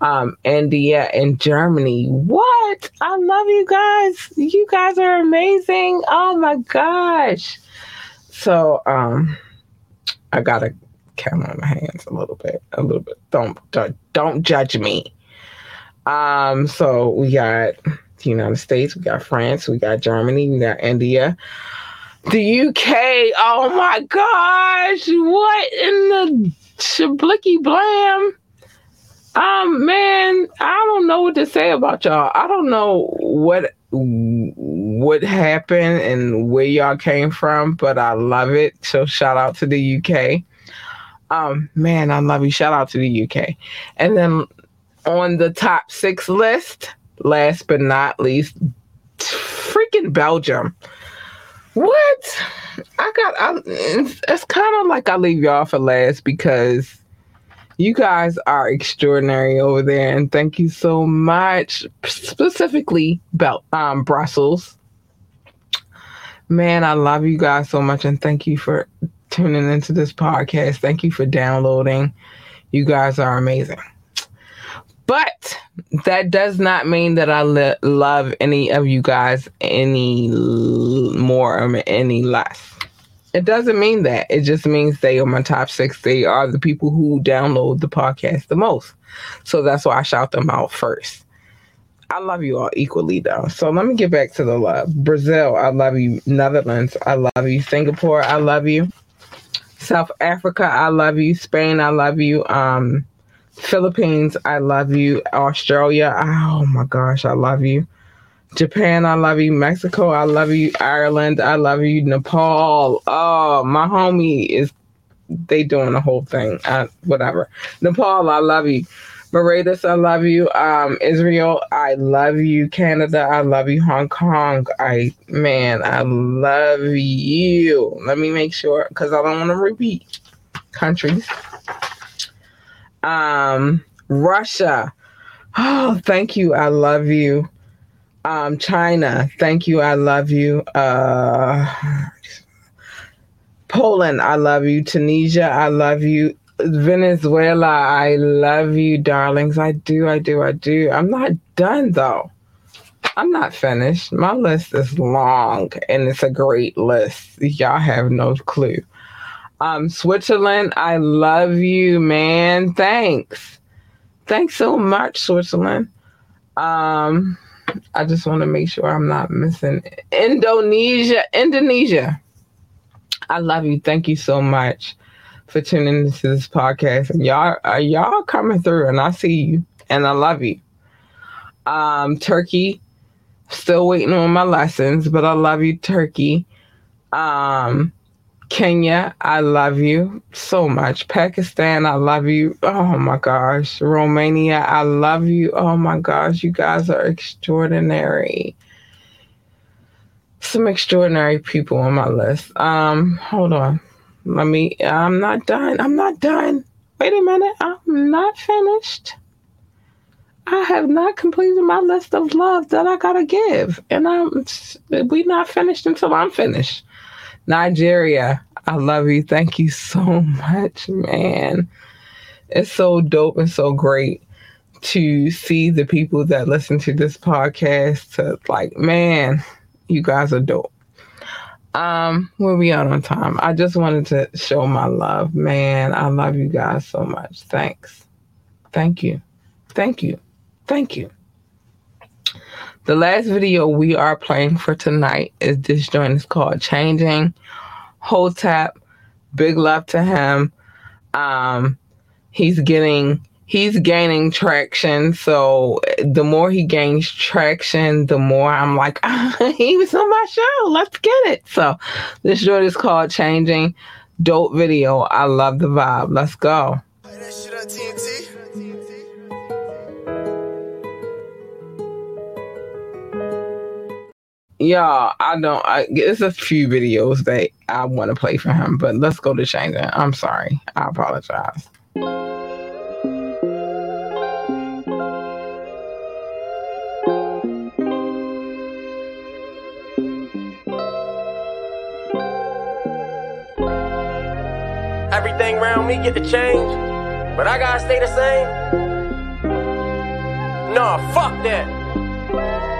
Speaker 3: Um, India and Germany. What? I love you guys. You guys are amazing. Oh my gosh. So, um, I gotta count on my hands a little bit. A little bit. Don't don't, don't judge me. Um, so we got the United States, we got France, we got Germany, we got India, the UK. Oh my gosh, what in the shablicky blam? Um, man, I don't know what to say about y'all. I don't know what what happened and where y'all came from, but I love it. So shout out to the UK. Um, man, I love you. Shout out to the UK. And then on the top six list, last but not least, freaking Belgium. What? I got. I, it's, it's kind of like I leave y'all for last because you guys are extraordinary over there, and thank you so much. Specifically, Bel- um, Brussels. Man, I love you guys so much, and thank you for tuning into this podcast. Thank you for downloading. You guys are amazing. But that does not mean that I le- love any of you guys any l- more or any less. It doesn't mean that. It just means they are my top six. They are the people who download the podcast the most. So that's why I shout them out first. I love you all equally though. So let me get back to the love. Brazil, I love you. Netherlands, I love you. Singapore, I love you. South Africa, I love you. Spain, I love you. Um, Philippines, I love you. Australia, oh my gosh, I love you. Japan, I love you. Mexico, I love you. Ireland, I love you. Nepal, oh my homie is they doing the whole thing. Whatever. Nepal, I love you. Mauritius, I love you. Um, Israel, I love you. Canada, I love you. Hong Kong, I man, I love you. Let me make sure because I don't want to repeat countries. Um, Russia, oh, thank you. I love you. Um, China, thank you. I love you. Uh, Poland, I love you. Tunisia, I love you. Venezuela, I love you, darlings. I do, I do, I do. I'm not done though. I'm not finished. My list is long and it's a great list. Y'all have no clue. Um, Switzerland, I love you, man. Thanks. Thanks so much, Switzerland. Um, I just want to make sure I'm not missing Indonesia. Indonesia. I love you. Thank you so much for tuning into this podcast. And y'all, uh, y'all coming through, and I see you, and I love you. Um, Turkey, still waiting on my lessons, but I love you, Turkey. Um, Kenya, I love you so much. Pakistan, I love you. Oh my gosh. Romania, I love you. Oh my gosh, you guys are extraordinary. Some extraordinary people on my list. Um, hold on. Let me I'm not done. I'm not done. Wait a minute. I'm not finished. I have not completed my list of love that I gotta give. And I'm we not finished until I'm finished. Nigeria, I love you. Thank you so much, man. It's so dope and so great to see the people that listen to this podcast to like, man, you guys are dope. Um, where we at on time? I just wanted to show my love. Man, I love you guys so much. Thanks. Thank you. Thank you. Thank you. The last video we are playing for tonight is this joint is called Changing. Hotep, big love to him. Um, he's getting he's gaining traction. So the more he gains traction, the more I'm like, [LAUGHS] he was on my show. Let's get it. So this joint is called Changing. Dope video. I love the vibe. Let's go. Y'all, I don't. I, it's a few videos that I want to play for him, but let's go to Changing. I'm sorry. I apologize.
Speaker 18: Everything around me get to change, but I gotta stay the same. Nah, fuck that.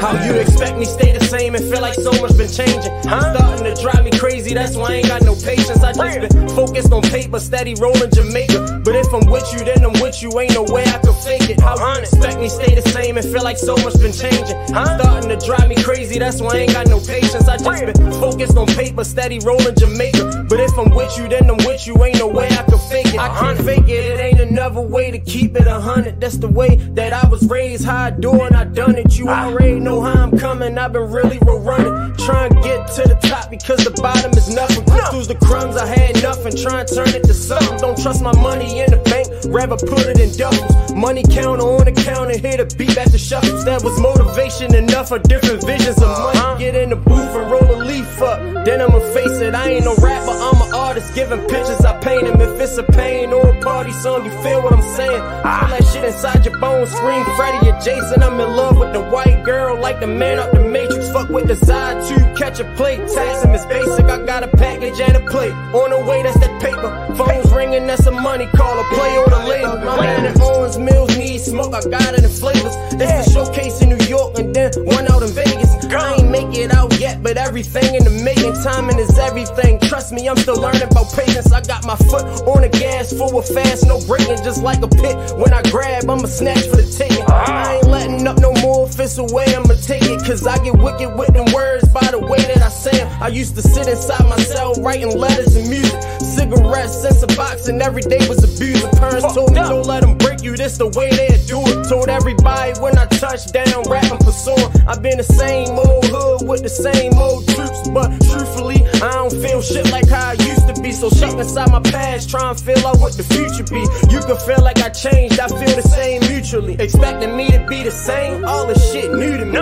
Speaker 18: How you expect me stay the same and feel like so much been changing? Huh? Starting to drive me crazy, that's why I ain't got no patience. I just been focused on paper, steady rolling Jamaica. But if I'm with you, then I'm with you, ain't no way I can fake it. How you expect me stay the same and feel like so much been changing? Starting to drive me crazy, that's why I ain't got no patience. I just been focused on paper, steady rolling Jamaica. But if I'm with you, then I'm with you, ain't no way I can fake it. I can't fake it, it ain't another way to keep it a hundred. That's the way that I was raised, how I do and I done it. You already know how I'm coming, I've been really roll running. Trying to get to the top because the bottom is nothing. Crystals the crumbs, I had nothing. Try and turn it to something. Don't trust my money in the bank, rather put it in duffels. Money counter on the counter, hit a beat at the shuffles. That was motivation enough for different visions of money. Uh-huh. Get in the booth and roll a leaf up. Then I'ma face it, I ain't no rapper, I'm an artist. Giving pictures, I paint them. If it's a pain or a party song, you feel what I'm saying. Feel that shit inside your bones, scream Freddy or Jason. I'm in love with the white girl, like the man out the Matrix. Fuck with the side two, catch a plate. Tax him is basic, I got a package and a plate. On the way, that's that paper. Phones ringing, that's a money call. A play on the label. My man in Owings Mills need smoke, I got it in flavors. This is showcase in New York and then one out in Vegas. I ain't make it out yet, but everything in the making. Timing is everything. Trust me, I'm still learning about patience. I got my foot on the gas, forward fast, no braking. Just like a pit. When I grab, I'ma snatch for the taking. I ain't letting up no more if it's away, I'ma take it. Cause I get wicked with them words by the way that I say 'em. I used to sit inside my cell writing letters and music. Cigarettes, sense of box, and every day was abused. Parents told me, don't let them break you, this the way they do it. Told everybody when I touched down, rapping for sore. I've been the same old hood with the same old troops, but truthfully, I don't feel shit like how I used to be. So stuck inside my past, try and feel out what the future be. You can feel like I changed, I feel the same mutually. Expecting me to be the same, all this shit new to me.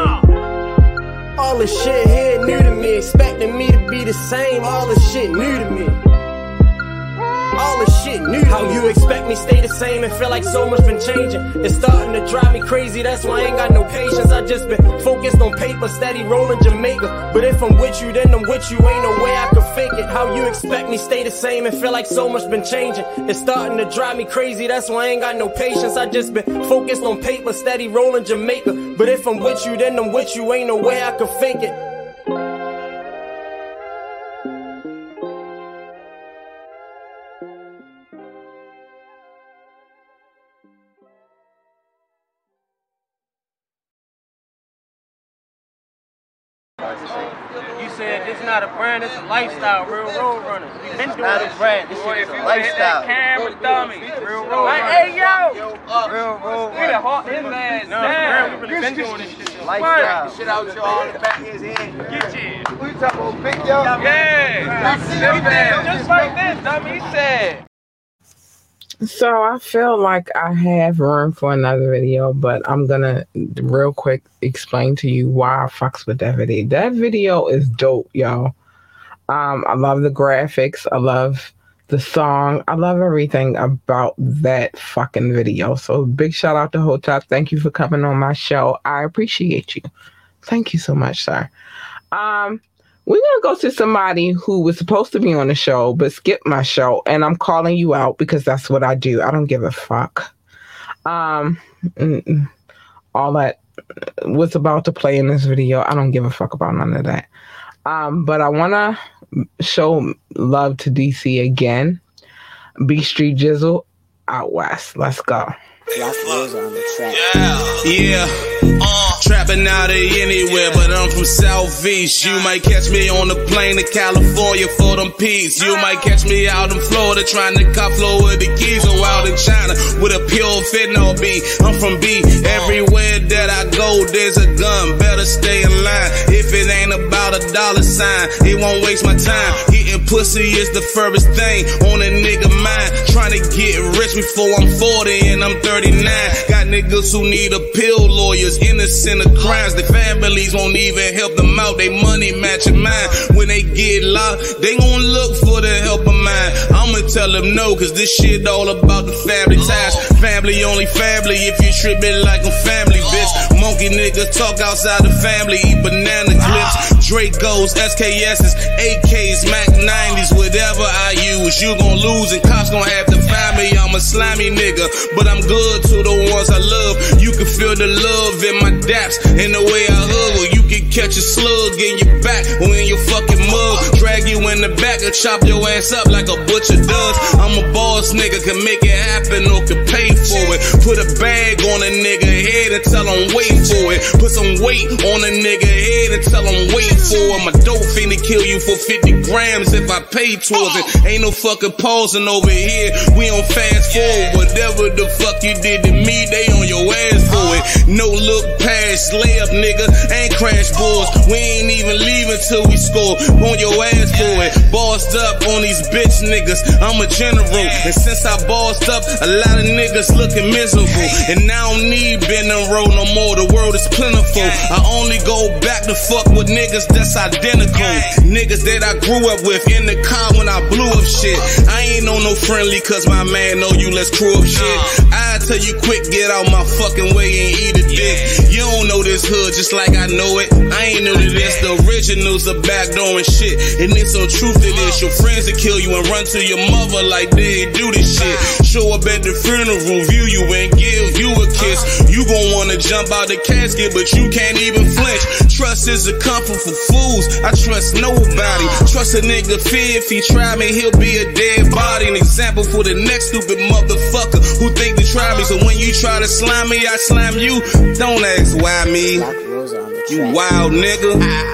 Speaker 18: All this shit here new to me. Expecting me to be the same, all this shit new to me. All this shit new. How you expect me stay the same and feel like so much been changing? It's starting to drive me crazy. That's why I ain't got no patience. I just been focused on paper, steady rolling Jamaica. But if I'm with you, then I'm with you. Ain't no way I can fake it. How you expect me stay the same and feel like so much been changing? It's starting to drive me crazy. That's why I ain't got no patience. I just been focused on paper, steady rolling Jamaica. But if I'm with you, then I'm with you. Ain't no way I can fake it.
Speaker 19: Not a brand, it's a lifestyle, real road runners. We been doing
Speaker 20: not a brand, this
Speaker 19: Boy,
Speaker 20: shit is a
Speaker 19: you wanna
Speaker 20: lifestyle.
Speaker 19: camera dummy, real road
Speaker 20: Like,
Speaker 19: runners.
Speaker 20: hey, yo!
Speaker 19: real road
Speaker 20: We
Speaker 19: runners.
Speaker 20: done hawk his ass
Speaker 19: no,
Speaker 20: down.
Speaker 19: we really been doing this shit.
Speaker 20: Lifestyle.
Speaker 19: Shit out your all the back of his head. Get you.
Speaker 20: We talking about big yo?
Speaker 19: Yeah. Just like this, dummy. He said.
Speaker 3: So I feel like I have room for another video, but I'm gonna real quick explain to you why I fucks with that video. That video is dope, y'all. Um, I love the graphics. I love the song. I love everything about that fucking video. So big shout out to Hotep. Thank you for coming on my show. I appreciate you. Thank you so much, sir. Um, we're gonna go to somebody who was supposed to be on the show but skipped my show, and I'm calling you out because that's what I do. I don't give a fuck. Um, mm, all that was about to play in this video, I don't give a fuck about none of that. Um, but I wanna show love to DC again. B Street Jizzle out west. Let's go.
Speaker 21: yeah Yeah, uh, trapping out of anywhere, but I'm from Southeast. You might catch me on the plane to California for them peas. You might catch me out in Florida trying to cop flow with the keys, or out in China with a pure fentanyl B. I'm from B. Everywhere that I go, there's a gun. Better stay in line. If it ain't about a dollar sign, it won't waste my time. Getting pussy is the furthest thing on a nigga mind. Trying to get rich before I'm 40 and I'm 39. Got niggas who need appeal lawyers, innocent of crimes. Their families won't even help them out. They money matching mine. When they get locked, they gon' look for the help of mine. I'ma tell them no, cause this shit all about the family ties. Family only family if you me like a family, bitch. Monkey niggas talk outside the family, eat banana clips. Dracos, SKSs, AKs, Mac 90s, whatever I use, you gon' lose and cops gon' have to find me. I'm a slimy nigga, but I'm good to the ones I love. You can feel the love in my daps and the way I huggle. You can catch a slug in your back or in your fucking mug. Drag you in the back and chop your ass up like a butcher does. I'm a boss nigga, can make it happen or can pay for it. Put a bag on a nigga head and tell him wait for it. Put some weight on a nigga head and tell him wait for it. My dope finna kill you for 50 grams if I pay towards it. Ain't no fucking pausing over here. We on fast forward. Whatever the fuck you did to me, they on your ass for it. No look past, layup nigga, ain't crash boards. We ain't even leaving till we score. On your ass for it. Bossed up on these bitch niggas. I'm a general. And since I bossed up, a lot of niggas looking miserable. And I don't need Ben and Roll no more. The world is plentiful. I only go back to fuck with niggas that's identical. Niggas that I grew up with in the car when I blew up shit. I ain't no don't know friendly, cause my man know you, let's crew up shit. I tell you quick, get out my fucking way and eat a dick. You don't know this hood just like I know it. I ain't new to this, the originals are backdooring shit. And it's some truth to this. Your friends will kill you and run to your mother like they do this shit. Show up at the funeral, view you and give you a kiss. You gon' wanna jump out the casket, but you can't even flinch. Trust is a comfort for fools. I trust nobody. Trust a nigga fear if he try me, he'll be a dead body. An example for the next stupid motherfucker who think to try me. So when you try to slime me, I slam you. Don't ask why me. You wild nigga.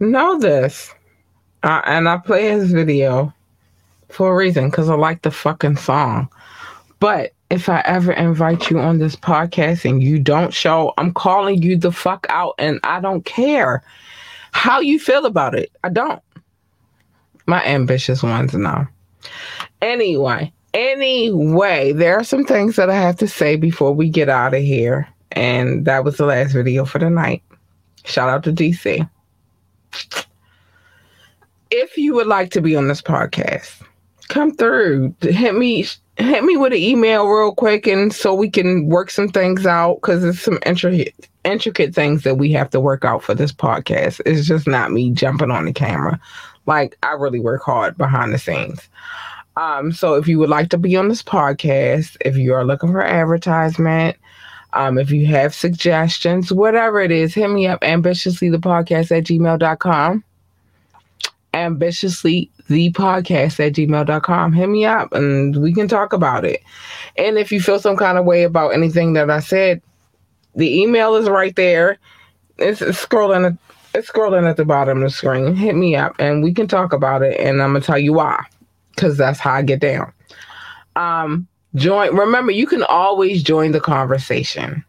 Speaker 3: know this. Uh, and I play his video for a reason because I like the fucking song. But if I ever invite you on this podcast and you don't show, I'm calling you the fuck out and I don't care how you feel about it. I don't. My ambitious ones know. Anyway, anyway, there are some things that I have to say before we get out of here. And that was the last video for the night. Shout out to DC if you would like to be on this podcast, come through. Hit me hit me with an email real quick and so we can work some things out because there's some intricate intricate things that we have to work out for this podcast. It's just not me jumping on the camera. Like I really work hard behind the scenes. Um, so if you would like to be on this podcast, if you are looking for advertisement, um, if you have suggestions, whatever it is, hit me up ambitiously the podcast at gmail.com. Ambitiously the podcast at gmail.com. Hit me up and we can talk about it. And if you feel some kind of way about anything that I said, the email is right there. It's, it's scrolling it's scrolling at the bottom of the screen. Hit me up and we can talk about it and I'm gonna tell you why. Cause that's how I get down. Um join remember you can always join the conversation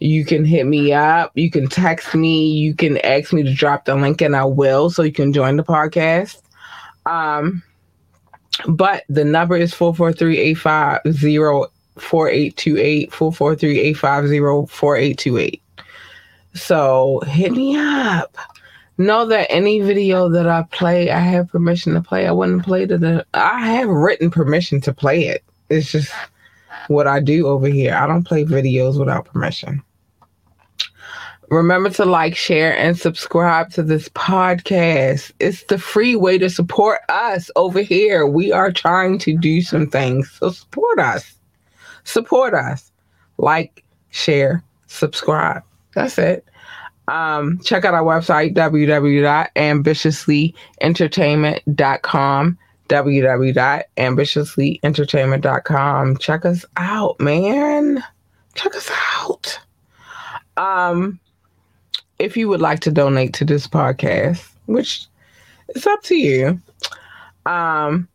Speaker 3: you can hit me up you can text me you can ask me to drop the link and i will so you can join the podcast um but the number is 443-850-4828 443-850-4828 so hit me up know that any video that i play i have permission to play i wouldn't play the i have written permission to play it it's just what I do over here. I don't play videos without permission. Remember to like, share, and subscribe to this podcast. It's the free way to support us over here. We are trying to do some things. So support us. Support us. Like, share, subscribe. That's it. Um, check out our website, www.ambitiouslyentertainment.com www.ambitiouslyentertainment.com. Check us out, man. Check us out. Um, if you would like to donate to this podcast, which is up to you, um,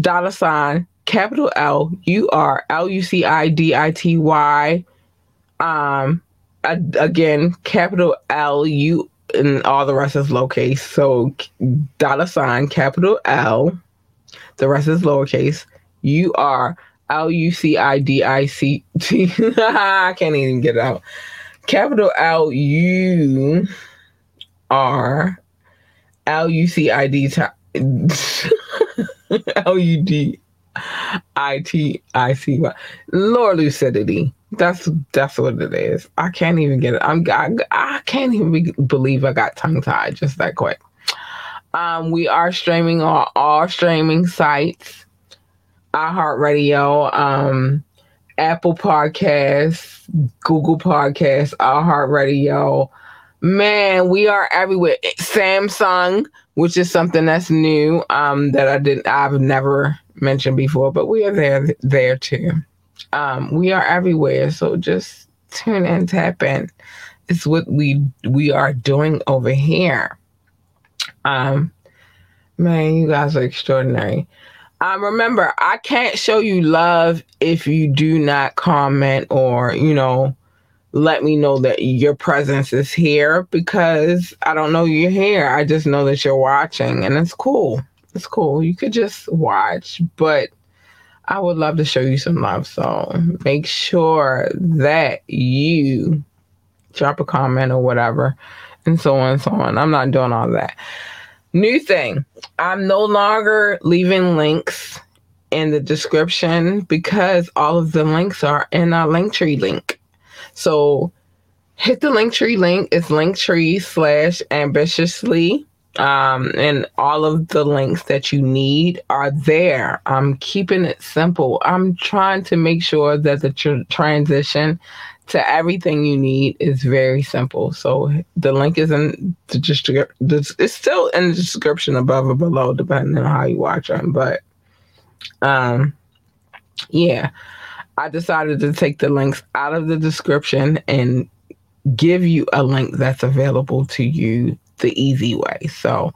Speaker 3: dollar sign capital L U R L U C I D I T Y. Um, again, capital L U and all the rest is lowercase. So dollar sign capital L the rest is lowercase. U R L U C I D I C T. [LAUGHS] I can't even get it out. Capital L U R L U C I D [LAUGHS] L U D I T I C Y. Lord lucidity. That's that's what it is. I can't even get it. I'm I, I can't even be, believe I got tongue tied just that quick. Um, we are streaming on all streaming sites, iHeartRadio, um, Apple Podcasts, Google Podcasts, iHeartRadio. Man, we are everywhere. Samsung, which is something that's new, um, that I didn't I've never mentioned before, but we are there there too. Um, we are everywhere, so just tune in, tap in. It's what we we are doing over here. Um, man, you guys are extraordinary. Um, remember, I can't show you love if you do not comment or, you know, let me know that your presence is here because I don't know you're here. I just know that you're watching and it's cool. It's cool. You could just watch, but I would love to show you some love. So make sure that you drop a comment or whatever and so on and so on. I'm not doing all that. New thing, I'm no longer leaving links in the description because all of the links are in our Linktree link. So hit the Linktree link. It's Linktree slash ambitiously. Um, and all of the links that you need are there. I'm keeping it simple. I'm trying to make sure that the tr- transition to everything you need is very simple. So the link is in the description. It's still in the description above or below, depending on how you watch them. But um, yeah, I decided to take the links out of the description and give you a link that's available to you the easy way. So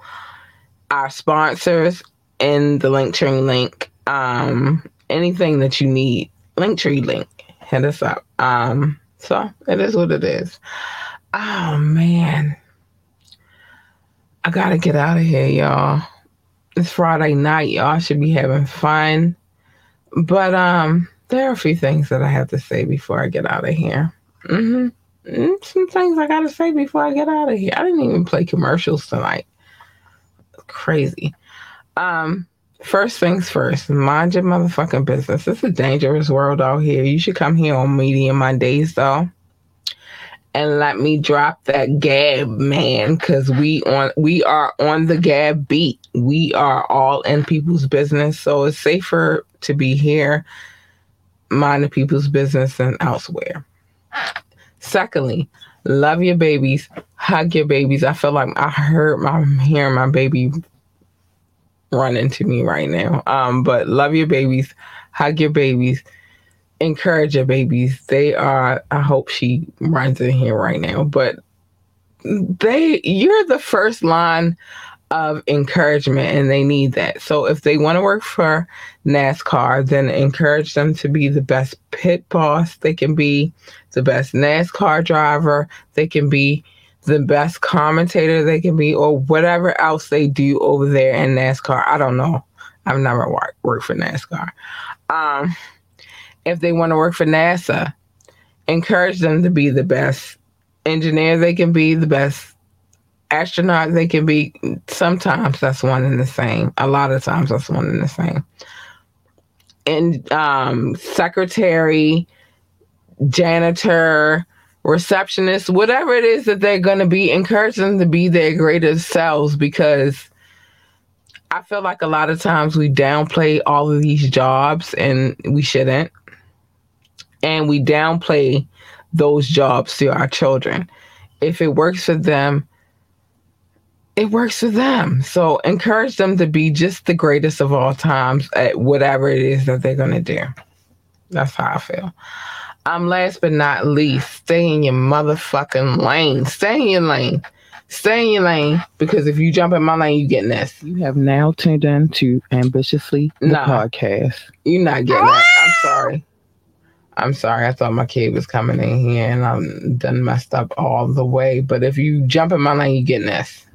Speaker 3: our sponsors in the Linktree link, um, anything that you need, Linktree link, hit us up. Um, so it is what it is. Oh man. I gotta get out of here, y'all. It's Friday night, y'all should be having fun. But um, there are a few things that I have to say before I get out of here. Mm-hmm. Mm, Some things I gotta say before I get out of here. I didn't even play commercials tonight. Crazy. Um, first things first, mind your motherfucking business. It's a dangerous world out here. You should come here on Media Mondays though. And let me drop that gab, man, because we on we are on the gab beat. We are all in people's business, so it's safer to be here, minding people's business than elsewhere. Secondly, love your babies, hug your babies. I feel like I heard my I'm hearing my baby run into me right now. Um, but love your babies, hug your babies, encourage your babies. They are I hope she runs in here right now, but they you're the first line of encouragement and they need that. So if they want to work for NASCAR, then encourage them to be the best pit boss they can be, the best NASCAR driver they can be, the best commentator they can be, or whatever else they do over there in NASCAR. I don't know. I've never worked, worked for NASCAR. Um, if they want to work for NASA, encourage them to be the best engineer they can be, the best astronaut they can be. Sometimes that's one and the same. A lot of times that's one and the same. And um, secretary, janitor, receptionist, whatever it is that they're going to be, encourage them to be their greatest selves because I feel like a lot of times we downplay all of these jobs and we shouldn't. And we downplay those jobs to our children. If it works for them, it works for them. So encourage them to be just the greatest of all times at whatever it is that they're going to do. That's how I feel. Um, last but not least, stay in your motherfucking lane. Stay in your lane. Stay in your lane because if you jump in my lane, you get this.
Speaker 22: You have now tuned in to Ambitiously the
Speaker 3: Nah.
Speaker 22: podcast.
Speaker 3: You're not getting that. I'm sorry. I'm sorry. I thought my kid was coming in here and I'm done messed up all the way. But if you jump in my lane, you getting this.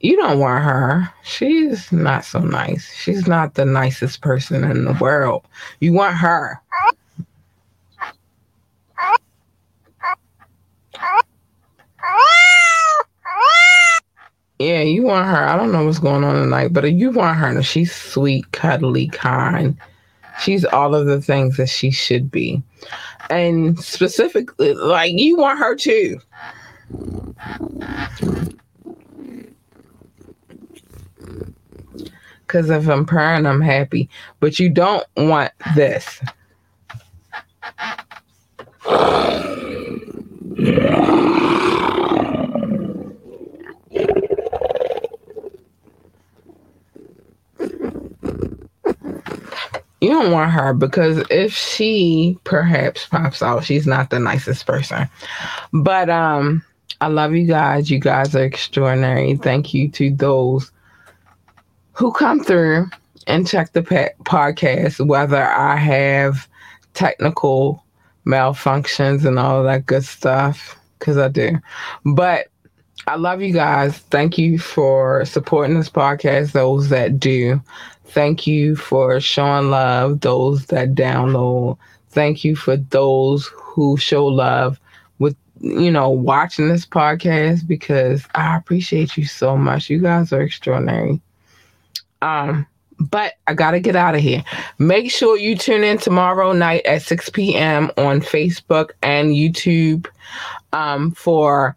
Speaker 3: You don't want her. She's not so nice. She's not the nicest person in the world. You want her. Yeah, you want her. I don't know what's going on tonight, but you want her. She's sweet, cuddly, kind. She's all of the things that she should be. And specifically, like, you want her too. Because if I'm purring, I'm happy. But you don't want this. You don't want her because if she perhaps pops out, she's not the nicest person. But um I love you guys. You guys are extraordinary. Thank you to those who come through and check the podcast, whether I have technical malfunctions and all that good stuff, because I do. But I love you guys. Thank you for supporting this podcast, those that do. Thank you for showing love, those that download. Thank you for those who show love with, you know, watching this podcast because I appreciate you so much. You guys are extraordinary. Um, but I gotta get out of here. Make sure you tune in tomorrow night at 6 p.m. on Facebook and YouTube um, for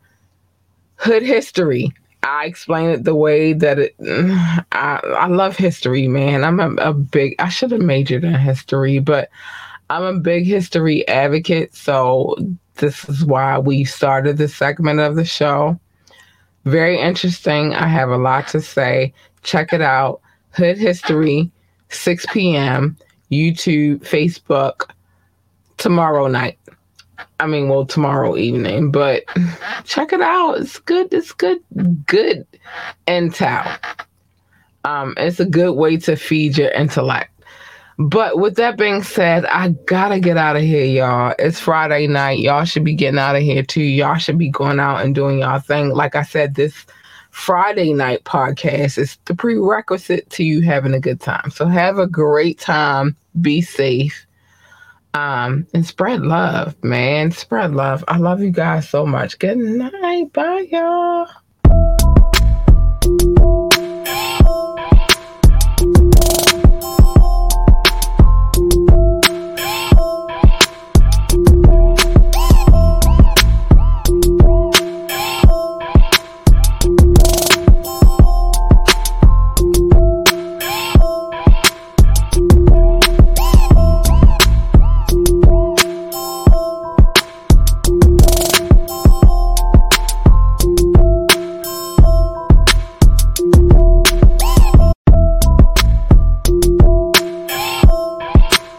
Speaker 3: Hood History. I explain it the way that it. [SIGHS] I I love history, man. I'm a, a big. I should have majored in history, but I'm a big history advocate. So this is why we started this segment of the show. Very interesting. I have a lot to say. Check it out. Hood History, 6 p.m. YouTube, Facebook, tomorrow night. I mean, well, tomorrow evening, but check it out. It's good. It's good. Good intel. Um, it's a good way to feed your intellect. But with that being said, I gotta get out of here, y'all. It's Friday night. Y'all should be getting out of here too. Y'all should be going out and doing y'all thing. Like I said, this Friday night podcast is the prerequisite to you having a good time. So have a great time. Be safe. Um, and spread love, man. Spread love. I love you guys so much. Good night. Bye, y'all.